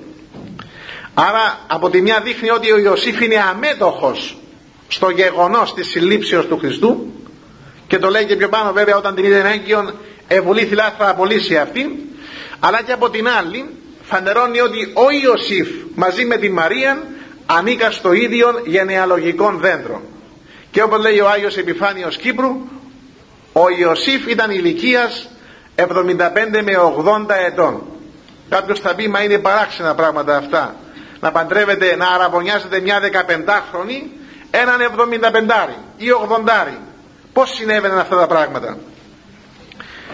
Άρα από τη μια δείχνει ότι ο Ιωσήφ είναι αμέτωχος στο γεγονός της συλλήψεως του Χριστού και το λέει και πιο πάνω βέβαια όταν την είδε έγκυον ευουλή θυλά θα απολύσει αυτή αλλά και από την άλλη φανερώνει ότι ο Ιωσήφ μαζί με τη Μαρία ανήκα στο ίδιο γενεαλογικών δέντρο και όπως λέει ο Άγιος Επιφάνιος Κύπρου ο Ιωσήφ ήταν ηλικίας 75 με 80 ετών κάποιος θα πει μα είναι παράξενα πράγματα αυτά. Να παντρεύεται να αραβωνιάζεται μια 15χρονη έναν 75 ή 80 πως συνέβαιναν αυτά τα πράγματα.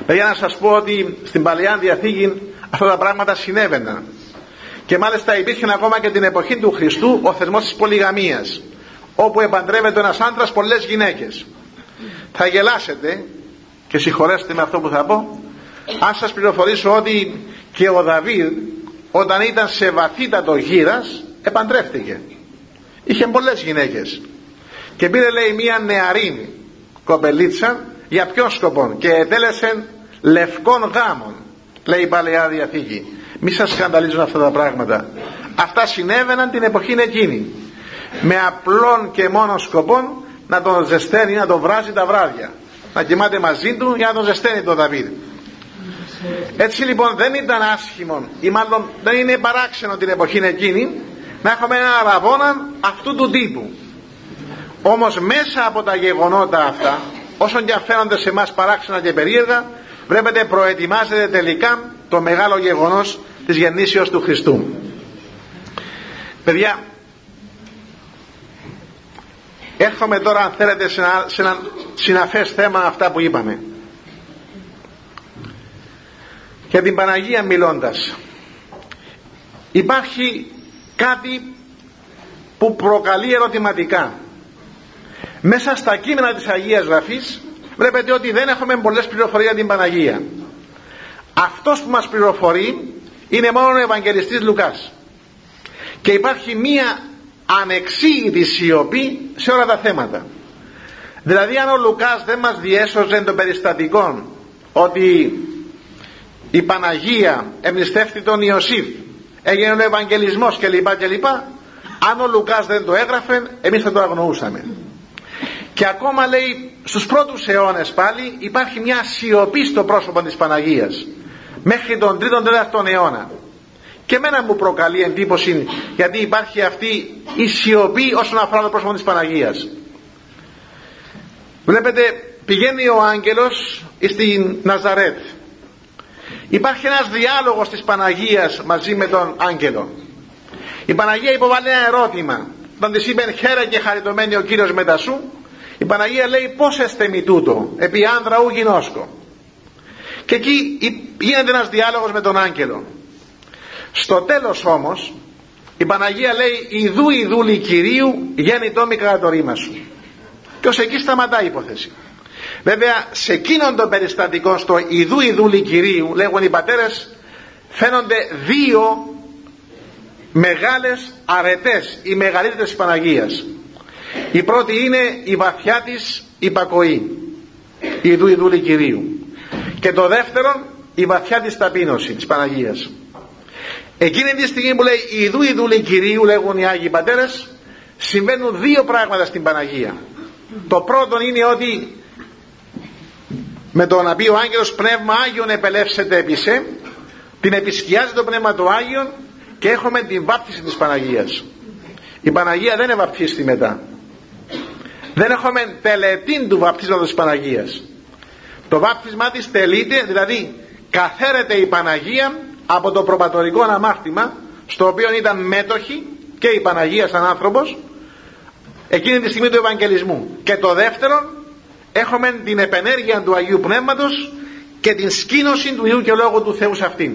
Για να σας πω ότι στην Παλαιά Διαθήκη αυτά τα πράγματα συνέβαιναν. Και μάλιστα υπήρχε ακόμα και την εποχή του Χριστού ο θεσμός της πολυγαμίας όπου επαντρεύεται ένας άντρας πολλές γυναίκες. Θα γελάσετε και συγχωρέστε με αυτό που θα πω. Αν σας πληροφορήσω ότι και ο Δαβίδ όταν ήταν σε βαθύτατο γύρας επαντρεύτηκε. Είχε πολλές γυναίκες. Και πήρε λέει μία νεαρή κοπελίτσα. Για ποιον σκοπό και ετέλεσε λευκών γάμων λέει η Παλαιά Διαθήκη. Μη σας σκανδαλίζουν αυτά τα πράγματα. Αυτά συνέβαιναν την εποχή εκείνη με απλόν και μόνο σκοπό να τον ζεσταίνει να τον βράζει τα βράδια. Να κοιμάται μαζί του για να τον ζεσταίνει τον Δαβίδ. Έτσι λοιπόν δεν ήταν άσχημο ή μάλλον δεν είναι παράξενο την εποχή εκείνη να έχουμε ένα αραβόνα αυτού του τύπου. Όμως μέσα από τα γεγονότα αυτά όσον και φαίνονται σε εμάς παράξενα και περίεργα βλέπετε προετοιμάζεται τελικά το μεγάλο γεγονός της γεννήσεως του Χριστού. Παιδιά έρχομαι τώρα αν θέλετε σε ένα, σε ένα συναφές θέμα αυτά που είπαμε. Για την Παναγία μιλώντας. Υπάρχει κάτι που προκαλεί ερωτηματικά. Μέσα στα κείμενα της Αγίας Γραφής βλέπετε ότι δεν έχουμε πολλές πληροφορίες για την Παναγία. Αυτός που μας πληροφορεί είναι μόνο ο Ευαγγελιστής Λουκάς. Και υπάρχει μία ανεξήγητη σιωπή σε όλα τα θέματα. Δηλαδή αν ο Λουκάς δεν μας διέσωζε το περιστατικό ότι η Παναγία εμπνηστεύτη τον Ιωσήφ έγινε ο Ευαγγελισμός κλπ κλπ αν ο Λουκάς δεν το έγραφε εμείς θα το αγνοούσαμε. Και ακόμα λέει στους πρώτους αιώνες πάλι υπάρχει μια σιωπή στο πρόσωπο της Παναγίας μέχρι τον 3ο 4ο αιώνα και εμένα μου προκαλεί εντύπωση γιατί υπάρχει αυτή η σιωπή όσον αφορά το πρόσωπο της Παναγίας. Βλέπετε πηγαίνει ο άγγελος στην Ναζαρέτ. Υπάρχει ένας διάλογος της Παναγίας μαζί με τον άγγελο. Η Παναγία υποβάλλει ένα ερώτημα. Όταν της είπε χαίρε και χαριτωμένη ο Κύριος σου η Παναγία λέει πως έστε μη τούτο επί άνδρα ου γινώσκο και εκεί γίνεται ένας διάλογος με τον άγγελο στο τέλος όμως η Παναγία λέει ιδού ιδούλη Κυρίου γέννητό μη κατά το ρήμα σου και ως εκεί σταματά η υπόθεση. Βέβαια σε εκείνον το περιστατικό στο ιδού ιδούλη Κυρίου λέγουν οι πατέρες φαίνονται δύο μεγάλες αρετές οι μεγαλύτερες της Παναγίας. Η πρώτη είναι η βαθιά της υπακοή. Ιδού ιδούλη Κυρίου και το δεύτερο η βαθιά της ταπείνωση της Παναγίας εκείνη τη στιγμή που λέει ιδού ιδούλη Κυρίου λέγουν οι Άγιοι Πατέρες συμβαίνουν δύο πράγματα στην Παναγία. Το πρώτο είναι ότι με το να πει ο άγγελος πνεύμα Άγιον επελεύσεται επισέ την επισκιάζει το πνεύμα του Άγιον και έχουμε την βάπτιση της Παναγίας η Παναγία δεν είναι βαπτίστη μετά. Δεν έχουμε τελετήν του βαπτίσματος της Παναγίας. Το βάπτισμά της τελείται δηλαδή καθαίρεται η Παναγία από το προπατορικό αναμάρτημα στο οποίο ήταν μέτοχη και η Παναγία σαν άνθρωπος εκείνη τη στιγμή του Ευαγγελισμού. Και το δεύτερο έχουμε την επενέργεια του Αγίου Πνεύματος και την σκήνωση του Ιού και Λόγου του Θεού σε αυτήν.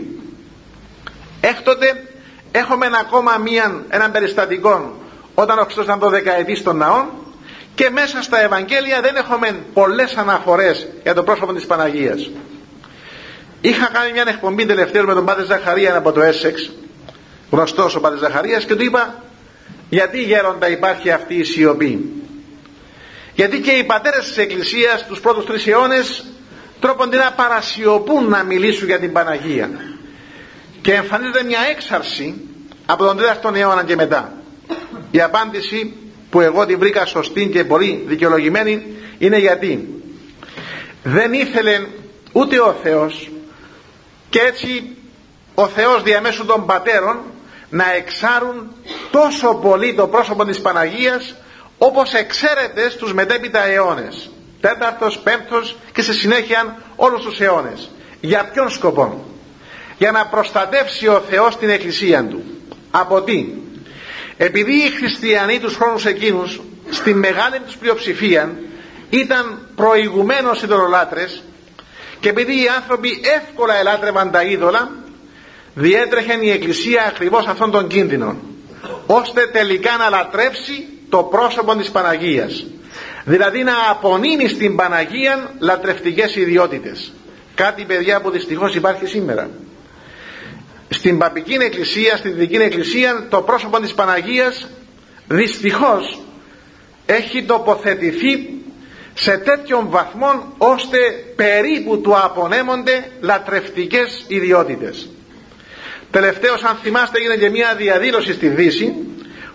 Έκτοτε έχουμε ακόμα μία, έναν περιστατικό όταν ο Χριστός ήταν το δεκαετή στον ναό και μέσα στα Ευαγγέλια δεν έχουμε πολλές αναφορές για το πρόσωπο της Παναγίας είχα κάνει μια εκπομπή τελευταία με τον Πάτερ Ζαχαρίας από το Έσεξ γνωστός ο Πάτερ Ζαχαρίας και του είπα γιατί γέροντα υπάρχει αυτή η σιωπή; Γιατί και οι πατέρες της Εκκλησίας τους πρώτους τρεις αιώνες τρόπονται να παρασιωπούν να μιλήσουν για την Παναγία. Και εμφανίζεται μια έξαρση από τον 4ο αιώνα και μετά. Η απάντηση που εγώ την βρήκα σωστή και πολύ δικαιολογημένη είναι γιατί. Δεν ήθελε ούτε ο Θεός και έτσι ο Θεός διαμέσου των πατέρων να εξάρουν τόσο πολύ το πρόσωπο της Παναγίας όπως εξαίρεται στους μετέπειτα αιώνες. Τέταρτος, πέμπτος και σε συνέχεια όλους τους αιώνες. Για ποιον σκοπό για να προστατεύσει ο Θεός την εκκλησία του. Από τι; Επειδή οι χριστιανοί τους χρόνους εκείνους στη μεγάλη τους πλειοψηφία ήταν προηγουμένως ειδωλολάτρες και επειδή οι άνθρωποι εύκολα ελάτρευαν τα είδωλα διέτρεχε η εκκλησία ακριβώς αυτόν τον κίνδυνο ώστε τελικά να λατρεύσει το πρόσωπο της Παναγίας. Δηλαδή να απονείμει στην Παναγία λατρευτικές ιδιότητες. Κάτι παιδιά που δυστυχώς υπάρχει σήμερα. Στην παπική εκκλησία, στην δυτική εκκλησία το πρόσωπο της Παναγίας δυστυχώς έχει τοποθετηθεί σε τέτοιον βαθμό ώστε περίπου του απονέμονται λατρευτικές ιδιότητες. Τελευταίως αν θυμάστε έγινε και μια διαδήλωση στη Δύση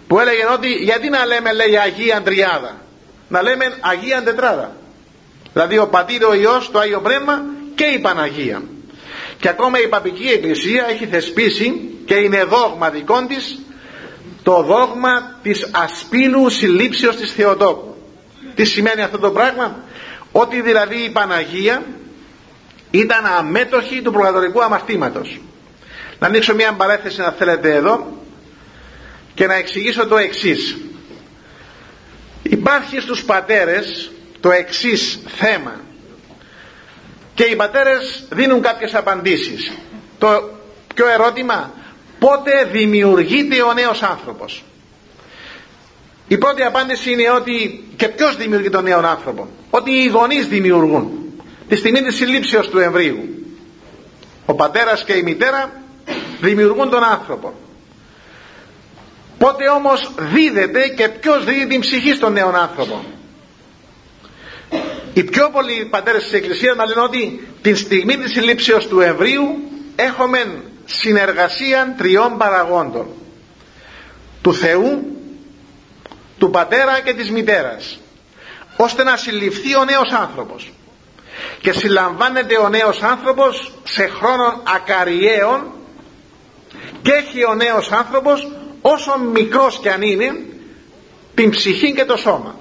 που έλεγε ότι γιατί να λέμε λέει Αγία Τριάδα να λέμε Αγία Τετράδα δηλαδή ο Πατήρ, ο Υιός, το Άγιο Πνεύμα και η Παναγία. Και ακόμα η Παπική Εκκλησία έχει θεσπίσει και είναι δόγμα δικών της το δόγμα της ασπίλου συλλήψεως της Θεοτόκου τι σημαίνει αυτό το πράγμα; Ότι δηλαδή η Παναγία ήταν αμέτωχη του προγατορικού αμαρτήματος. Να ανοίξω μια παρέθεση να θέλετε εδώ και να εξηγήσω το εξής. Υπάρχει στους πατέρες το εξής θέμα. Και οι πατέρες δίνουν κάποιες απαντήσεις. Το πιο ερώτημα πότε δημιουργείται ο νέος άνθρωπος; Η πρώτη απάντηση είναι ότι και ποιος δημιουργεί τον νέο άνθρωπο. Ότι οι γονείς δημιουργούν. Τη στιγμή της συλλήψεως του εμβρίου. Ο πατέρας και η μητέρα δημιουργούν τον άνθρωπο. Πότε όμως δίδεται και ποιος δίδει την ψυχή στον νέο άνθρωπο. Οι πιο πολλοί πατέρες της Εκκλησίας να λένε ότι την στιγμή της συλλήψεως του εμβρίου έχουμε συνεργασία τριών παραγόντων. Του Θεού του πατέρα και της μητέρας ώστε να συλληφθεί ο νέος άνθρωπος. Και συλλαμβάνεται ο νέος άνθρωπος σε χρόνο ακαριαίων και έχει ο νέος άνθρωπος όσο μικρός κι αν είναι την ψυχή και το σώμα.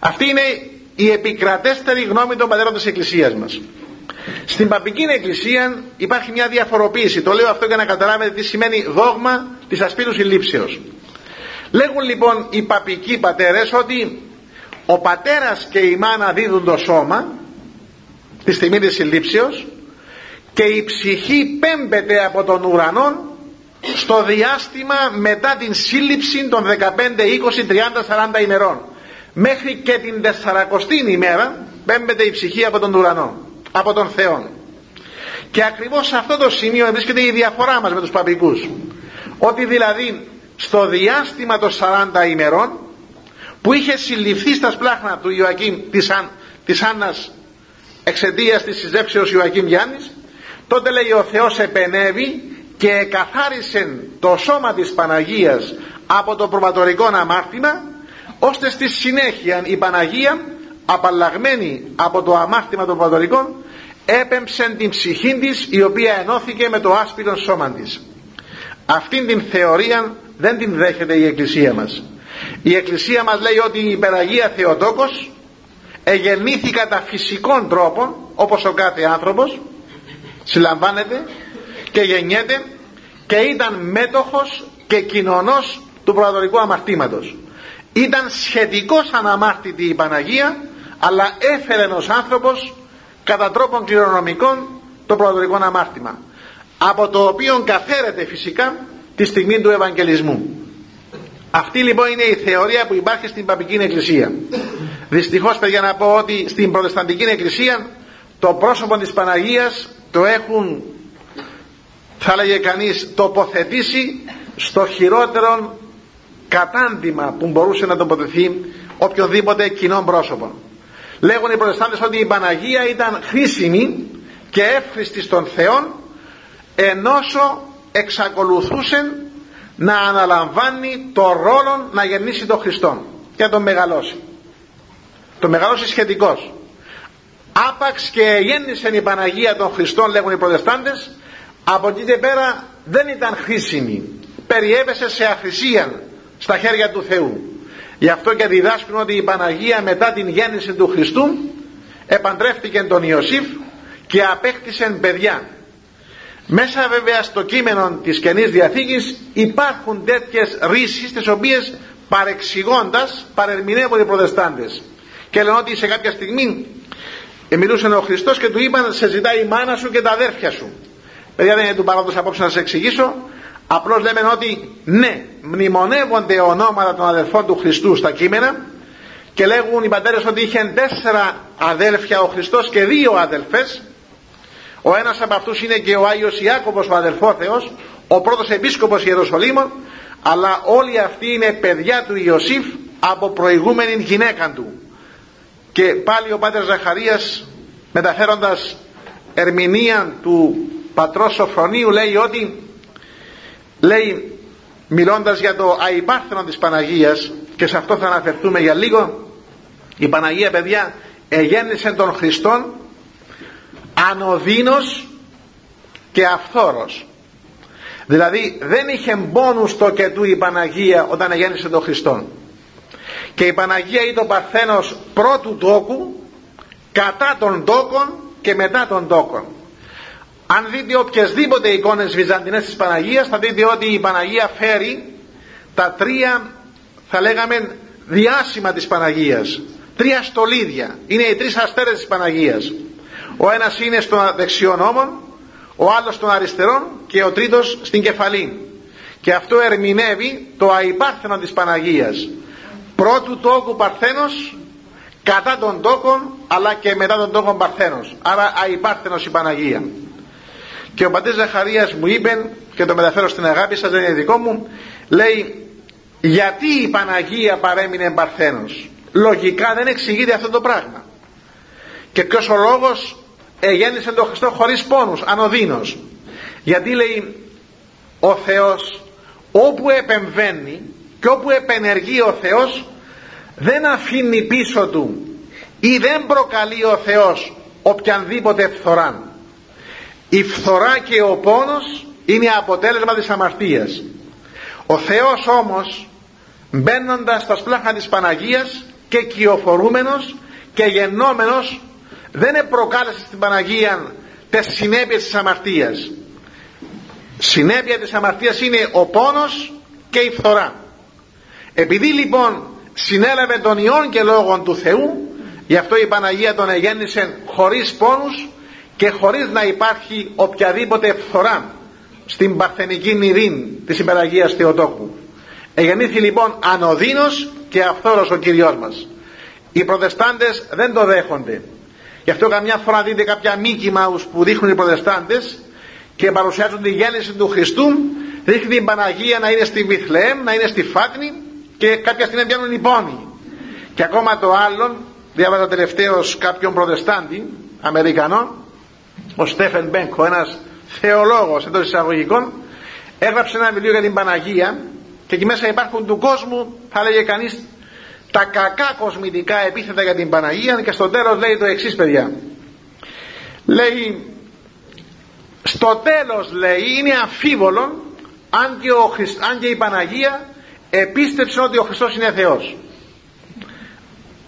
Αυτή είναι η επικρατέστερη γνώμη των πατέρων της Εκκλησίας μας. Στην παπική εκκλησία υπάρχει μια διαφοροποίηση. Το λέω αυτό για να καταλάβετε τι σημαίνει δόγμα της ασπίδου συλλήψεως λέγουν λοιπόν οι παπικοί πατέρες ότι ο πατέρας και η μάνα δίδουν το σώμα τη στιγμή της συλλήψεως και η ψυχή πέμπεται από τον ουρανό στο διάστημα μετά την σύλληψη των 15, 20, 30, 40 ημερών. Μέχρι και την 40η ημέρα πέμπεται η ψυχή από τον ουρανό από τον Θεό και ακριβώς σε αυτό το σημείο βρίσκεται η διαφορά μας με τους παπικούς. Ότι δηλαδή στο διάστημα των 40 ημερών που είχε συλληφθεί στα σπλάχνα του Ιωακήμ της, Αν, της Άννας εξαιτίας της συζεύξεως Ιωακήμ Γιάννης τότε λέει ο Θεός επενεύει και εκαθάρισε το σώμα της Παναγίας από το προβατορικό αμάρτημα ώστε στη συνέχεια η Παναγία απαλλαγμένη από το αμάρτημα των προβατορικών έπεμψε την ψυχή της η οποία ενώθηκε με το άσπυρο σώμα της αυτήν την θεωρία δεν την δέχεται η Εκκλησία μας. Η Εκκλησία μας λέει ότι η υπεραγία Θεοτόκος εγεννήθη κατά φυσικών τρόπων όπως ο κάθε άνθρωπος συλλαμβάνεται και γεννιέται και ήταν μέτοχος και κοινωνός του προδορικού αμαρτήματος. Ήταν σχετικός αναμάρτητη η Παναγία αλλά έφερε ως άνθρωπος κατά τρόπον κληρονομικών το προδορικό αμάρτημα από το οποίο καθαίρεται φυσικά τη στιγμή του Ευαγγελισμού. Αυτή λοιπόν είναι η θεωρία που υπάρχει στην Παπική Εκκλησία. Δυστυχώς παιδιά να πω ότι στην Προτεσταντική Εκκλησία το πρόσωπο της Παναγίας το έχουν θα έλεγε κανείς τοποθετήσει στο χειρότερο κατάντημα που μπορούσε να τοποθετηθεί οποιοδήποτε κοινό πρόσωπο. Λέγουν οι Προτεστάντες ότι η Παναγία ήταν χρήσιμη και εύχριστη στον Θεό ενώσο εξακολουθούσε να αναλαμβάνει το ρόλο να γεννήσει τον Χριστό και να τον μεγαλώσει. Το μεγαλώσει σχετικός άπαξ και γέννησε η Παναγία των Χριστών λέγουν οι Προτεστάντες από εκεί και πέρα δεν ήταν χρήσιμη. Περιέπεσε σε αχρησία στα χέρια του Θεού. Γι' αυτό και διδάσκουν ότι η Παναγία μετά την γέννηση του Χριστού επαντρεύτηκε τον Ιωσήφ και απέκτησε παιδιά μέσα βέβαια στο κείμενο της Καινής Διαθήκης υπάρχουν τέτοιες ρίσεις τις οποίες παρεξηγώντας παρερμηνεύονται οι προτεστάντες. Και λένε ότι σε κάποια στιγμή μιλούσε ο Χριστός και του είπαν σε ζητάει η μάνα σου και τα αδέρφια σου παιδιά δεν είναι του παρόντος απόψε να σας εξηγήσω. Απλώς λέμε ότι ναι μνημονεύονται ονόματα των αδερφών του Χριστού στα κείμενα και λέγουν οι πατέρες ότι είχε τέσσερα αδέλφια ο Χριστός και δύο αδελφές ο ένας από αυτούς είναι και ο Άγιος Ιάκωβος ο αδελφόθεος ο πρώτος επίσκοπος Ιεροσολύμων αλλά όλοι αυτοί είναι παιδιά του Ιωσήφ από προηγούμενη γυναίκα του. Και πάλι ο Πάτερ Ζαχαρίας μεταφέροντας ερμηνεία του πατρός Σοφρονίου λέει ότι λέει μιλώντας για το αϊπάρθενο της Παναγίας και σε αυτό θα αναφερθούμε για λίγο η Παναγία παιδιά εγέννησε τον Χριστόν ανωδίνος και αυθόρος. Δηλαδή δεν είχε μπόνους στο και του η Παναγία όταν εγέννησε τον Χριστόν. Και η Παναγία ήταν ο Παρθένος πρώτου τόκου κατά των τόκων και μετά των τόκων. Αν δείτε οποιασδήποτε εικόνες βυζαντινές της Παναγίας θα δείτε ότι η Παναγία φέρει τα τρία θα λέγαμε διάσημα της Παναγίας. Τρία στολίδια. Είναι οι τρεις αστέρες της Παναγίας ο ένας είναι στον δεξιό νόμο ο άλλος στον αριστερό και ο τρίτος στην κεφαλή. Και αυτό ερμηνεύει το αϊπάρθενο της Παναγίας. Πρώτου τόκου Παρθένος κατά των τόκων αλλά και μετά των τόκων Παρθένος. Άρα αϊπάρθενος η Παναγία. Και ο πατήρ Ζαχαρίας μου είπε και το μεταφέρω στην αγάπη σας δεν είναι δικό μου λέει γιατί η Παναγία παρέμεινε Παρθένος; Λογικά δεν εξηγείται αυτό το πράγμα. Και ποιος ο λόγος εγέννησε τον Χριστό χωρίς πόνους ανωδίνος γιατί λέει ο Θεός όπου επεμβαίνει και όπου επενεργεί ο Θεός δεν αφήνει πίσω του ή δεν προκαλεί ο Θεός οποιανδήποτε φθορά η φθορά και ο πόνος είναι αποτέλεσμα της αμαρτίας. Ο Θεός όμως μπαίνοντας στα σπλάχνα της Παναγίας και κυοφορούμενος και γεννόμενος δεν προκάλεσε στην Παναγία τις συνέπειες της αμαρτίας. Συνέπεια της αμαρτίας είναι ο πόνος και η φθορά. Επειδή λοιπόν συνέλαβε τον Υιόν και λόγων του Θεού γι' αυτό η Παναγία τον εγέννησε χωρίς πόνους και χωρίς να υπάρχει οποιαδήποτε φθορά στην παρθενική νηρήν της υπεραγίας Θεοτόκου. Εγεννήθη λοιπόν ανωδίνος και αυθόρος ο Κυριός μας. Οι προτεστάντες δεν το δέχονται γι' αυτό καμιά φορά δείτε κάποια μήκη μάους που δείχνουν οι προτεστάντες και παρουσιάζουν τη γέννηση του Χριστού δείχνει την Παναγία να είναι στη Βιθλεέμ να είναι στη Φάτνη και κάποια στιγμή πιάνουν οι πόνοι. Και ακόμα το άλλο διάβαζα τελευταίο κάποιον προτεστάντη Αμερικανό ο Στέφεν Μπέγκο ένας θεολόγος εντός εισαγωγικών έγραψε ένα βιβλίο για την Παναγία και εκεί μέσα υπάρχουν του κόσμου θα λέγε κανείς τα κακά κοσμητικά επίθετα για την Παναγία και στο τέλος λέει το εξής παιδιά. Λέει στο τέλος λέει είναι αμφίβολο αν και, ο αν και η Παναγία επίστεψε ότι ο Χριστός είναι Θεός.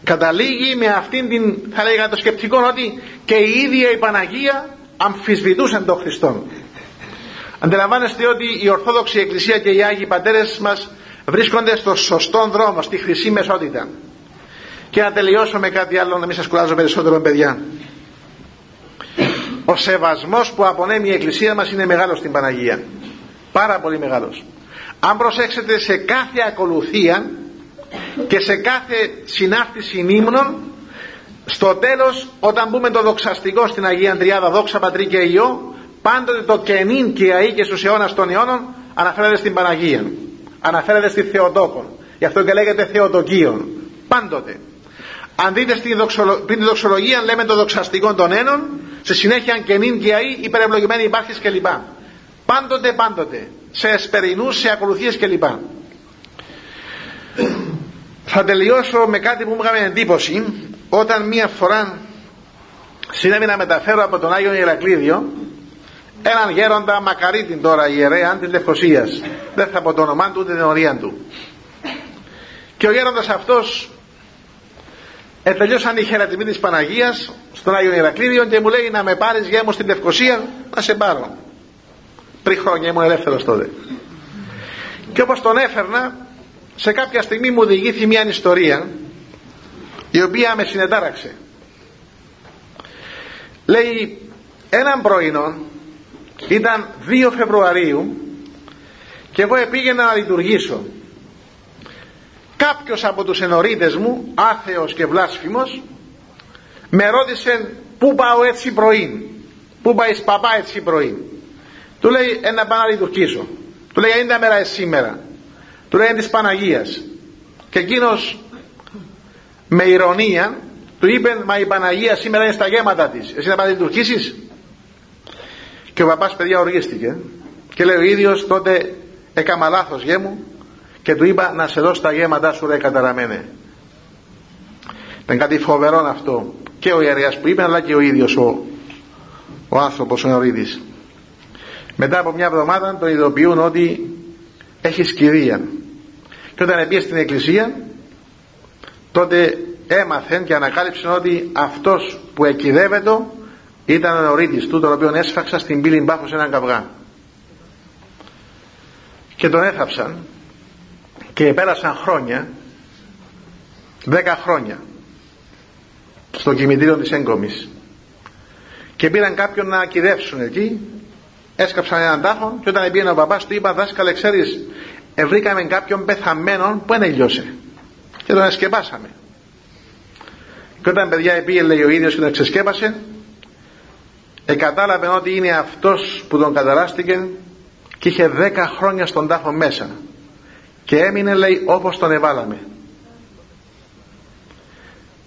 Καταλήγει με αυτήν την θα λέγαμε το σκεπτικό ότι και η ίδια η Παναγία αμφισβητούσε τον Χριστό αντιλαμβάνεστε ότι η Ορθόδοξη Εκκλησία και οι Άγιοι Πατέρες μας βρίσκονται στο σωστό δρόμο στη χρυσή μεσότητα. Και να τελειώσω με κάτι άλλο να μην σας κουράζω περισσότερο παιδιά. Ο σεβασμός που απονέμει η Εκκλησία μας είναι μεγάλος στην Παναγία. Πάρα πολύ μεγάλος. Αν προσέξετε σε κάθε ακολουθία και σε κάθε συνάρτηση ύμνων στο τέλος όταν μπούμε το δοξαστικό στην Αγία Αντριάδα δόξα πατρί και Υιό πάντοτε το κενήν και αή και στους αιώνας των αιώνων αναφέρεται στην Παναγία αναφέρεται στη Θεοτόκον. Γι' αυτό και λέγεται Θεοτοκίον. Πάντοτε. Αν δείτε στην δοξολο... τη δοξολογία λέμε το δοξαστικό των ένων σε συνέχεια κενήν και αή υπερευλογημένη υπάρχεις κλπ. Πάντοτε πάντοτε. Σε εσπερινούς, σε ακολουθίες κλπ. Θα τελειώσω με κάτι που μου έκανε εντύπωση όταν μία φορά συνέβη να μεταφέρω από τον Άγιο Ιερακλήδιο έναν γέροντα μακαρίτην τώρα ιερέα της Λευκοσίας. Δεν θα πω το όνομά του ούτε την ορία του. Και ο γέροντας αυτός ετελειώσαν οι χαιρετισμοί της Παναγίας στον Άγιο Ιερακλήδιο και μου λέει να με πάρεις γεια μου στην Λευκοσία να σε πάρω πριν χρόνια ήμουν ελεύθερος τότε. Και όπως τον έφερνα σε κάποια στιγμή μου διηγήθη μια ιστορία η οποία με συνετάραξε. Λέει έναν πρωινό ήταν 2 Φεβρουαρίου και εγώ επήγαινα να λειτουργήσω κάποιος από τους ενορίτες μου άθεος και βλάσφημος με ρώτησε πού πάω έτσι πρωί Πού πάει παπά έτσι πρωί. Του λέει ένα πάω να λειτουργήσω. Του λέει είναι τα μέρα σήμερα. Του λέει είναι της Παναγίας. Και εκείνος με ηρωνία του είπε μα η Παναγία σήμερα είναι στα γέματα της. Εσύ να πάει να λειτουργήσεις; Και ο παπάς παιδιά οργίστηκε. Και λέει ο ίδιος τότε έκαμα λάθος γέ μου και του είπα να σε δώσω τα γέματά σου ρε καταραμένε. Ήταν κάτι φοβερό αυτό και ο ιερέας που είπε αλλά και ο ίδιος ο, ο άνθρωπος ο Νορίδης. Μετά από μια εβδομάδα τον ειδοποιούν ότι έχει σκυρία. Και όταν πήγε στην εκκλησία τότε έμαθεν και ανακάλυψε ότι αυτός που εκειδεύεται ήταν ο Νορίδης του τον οποίο έσφαξα στην πύλη μπάφος σε έναν καυγά. Και τον έθαψαν και πέρασαν χρόνια δέκα χρόνια στο κημητήριο της έγκομης. Και πήραν κάποιον να κυδεύσουν εκεί έσκαψαν έναν τάφο και όταν πήγαινε ο παπάς του είπα δάσκαλε ξέρεις βρήκαμε κάποιον πεθαμένο που δεν έλειωσε και τον εσκεπάσαμε. Και όταν παιδιά πήγε λέει ο ίδιος και τον εξεσκέπασε εκατάλαβε ότι είναι αυτός που τον καταράστηκε και είχε δέκα χρόνια στον τάφο μέσα. Και έμεινε λέει όπως τον εβάλαμε.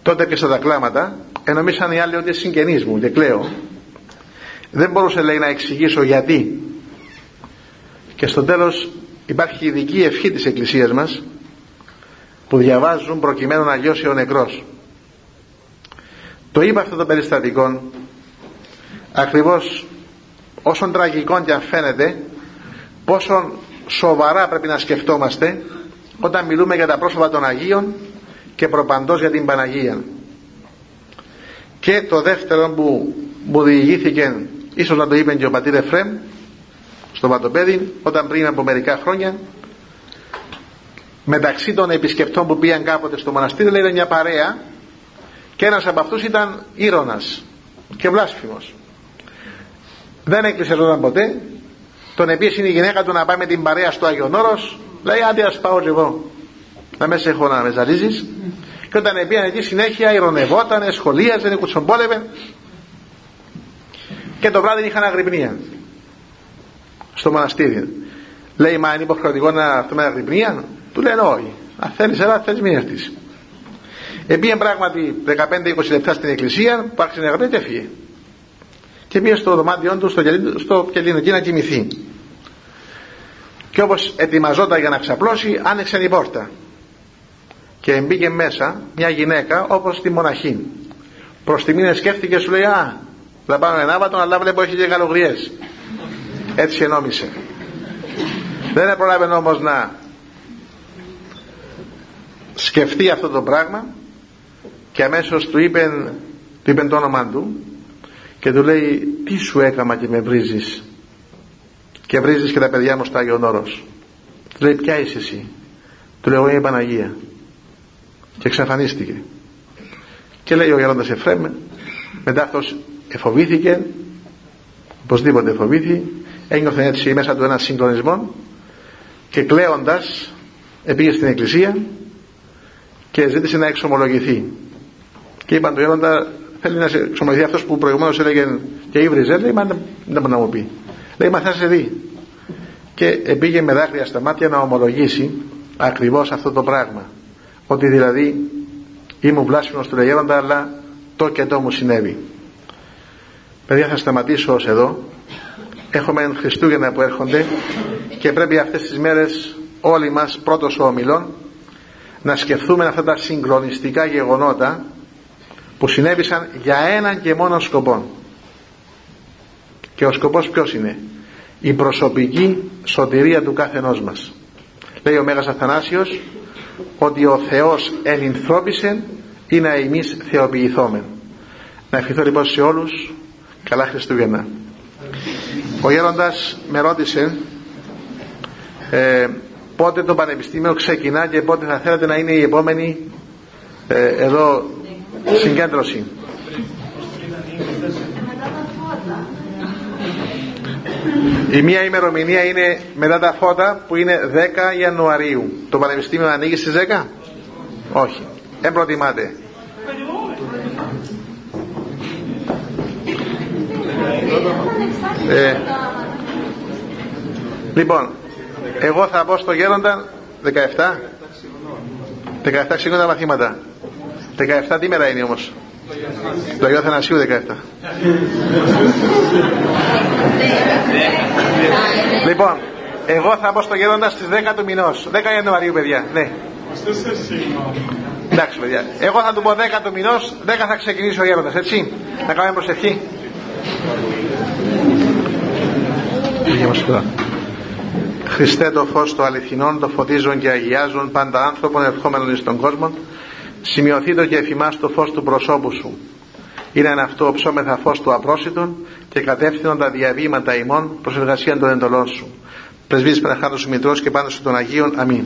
Τότε έπιασα τα κλάματα ενομίσαν οι άλλοι ότι είναι συγγενείς μου και κλαίω. Δεν μπορούσε λέει να εξηγήσω γιατί. Και στο τέλος υπάρχει ειδική ευχή της εκκλησίας μας που διαβάζουν προκειμένου να λιώσει ο νεκρός. Το είπα αυτό το περιστατικό ακριβώς όσον τραγικό και αν φαίνεται πόσο σοβαρά πρέπει να σκεφτόμαστε όταν μιλούμε για τα πρόσωπα των Αγίων και προπαντός για την Παναγία. Και το δεύτερο που μου διηγήθηκε ίσως να το είπε και ο πατήρ Εφρέμ στο Βατοπέδι όταν πριν από μερικά χρόνια μεταξύ των επισκεπτών που πήγαν κάποτε στο μοναστήρι λέει μια παρέα και ένας από αυτούς ήταν ήρωνας και βλάσφημος δεν έκλεισε όταν ποτέ. Τον επίσης η γυναίκα του να πάει με την παρέα στο Άγιον Όρος. Λέει άντε ας πάω και εγώ να μέσα έχω να με ζαλίζεις και όταν πήγαν εκεί συνέχεια ηρωνευόταν, σχολίαζε, κουτσομπόλευε και το βράδυ είχαν αγρυπνία. Στο μοναστήρι. Λέει μα είναι υποχρεωτικό να έρθουμε αγρυπνία του λένε όχι. Αν θέλεις έλα θέλεις μην έρθεις Επήγε πράγματι 15-20 λεπτά στην εκκλησία, που άρχισε να γραφεί και έφυγε. Και πήγε στο δωμάτιό του, στο, στο κελίνο, να κοιμηθεί. Και όπως ετοιμαζόταν για να ξαπλώσει, άνοιξε η πόρτα. Και μπήκε μέσα μια γυναίκα όπως τη μοναχή. Προς τη μήνε σκέφτηκε σου λέει «Α, θα πάω ένα άβατο, αλλά βλέπω έχει και καλογριές». Έτσι ενόμισε. Δεν προλάβει όμως να σκεφτεί αυτό το πράγμα και αμέσως του είπε, του είπε το όνομα του και του λέει τι σου έκαμα και με βρίζεις; Και βρίζεις και τα παιδιά μου στο Άγιον Όρος του λέει ποια είσαι εσύ; Του λέει εγώ είμαι η Παναγία και εξαφανίστηκε. Και λέει ο γερόντας Εφρέμ μετά αυτός εφοβήθηκε οπωσδήποτε εφοβήθη ένιωθε έτσι μέσα του ένας συγκλονισμό και κλαίοντας επήγε στην εκκλησία και ζήτησε να εξομολογηθεί. Και είπαν του γέροντα θέλει να σε εξομολογηθεί αυτός που προηγουμένως έλεγε και ύβριζε λέει μα δεν μπορεί να μου πει λέει μα θα σε δει και πήγε με δάκρυα στα μάτια να ομολογήσει ακριβώς αυτό το πράγμα. Ότι δηλαδή ήμουν βλάσφημος του γέροντα αλλά το και το μου συνέβη παιδιά θα σταματήσω ως εδώ. Έχουμε Χριστούγεννα που έρχονται και πρέπει αυτές τις μέρες όλοι μας πρώτος ο ομιλών να σκεφτούμε αυτά τα συγκλονιστικά γεγονότα που συνέβησαν για έναν και μόνο σκοπό και ο σκοπός ποιος είναι; Η προσωπική σωτηρία του καθενός μας. Λέει ο Μέγας Αθανάσιος ότι ο Θεός ενυνθρώπισε ή να εμείς θεοποιηθόμεν. Να ευχηθώ λοιπόν σε όλους καλά Χριστούγεννα. Ο Γέροντας με ρώτησε ε, πότε το Πανεπιστήμιο ξεκινά και πότε θα θέλετε να είναι η επόμενη ε, εδώ συγκέντρωση. Η μία ημερομηνία είναι μετά τα φώτα που είναι 10 Ιανουαρίου. Το Πανεπιστήμιο ανοίγει στις 10? Όχι. Δεν προτιμάτε. Ε, λοιπόν, εγώ θα πω στο γέροντα 17. 17 ξεκινούν τα μαθήματα. 17 τι μέρα είναι όμως; Το Αγίου Αθανασίου 17. λοιπόν, εγώ θα πω στο γέροντας στις 10 του μηνός. 10 Ιανουαρίου, παιδιά. Ναι. Εντάξει, παιδιά. Εγώ θα του πω 10 του μηνός, 10 θα ξεκινήσει ο γέροντας, έτσι. Να κάνουμε προσευχή. Χριστέ το φως το αληθινών, το φωτίζουν και αγιάζουν πάντα άνθρωπον ερχόμενων εις τον κόσμο. Σημειωθεί το και εφημάς το φως του προσώπου σου. Είναι ένα αυτό ψώμεθα φως του απρόσιτων και κατεύθυνον τα διαβήματα ημών προς εργασία των εντολών σου. Πρεσβείς Παναχάτου σου Μητρός και πάνω σου των Αγίων. Αμήν.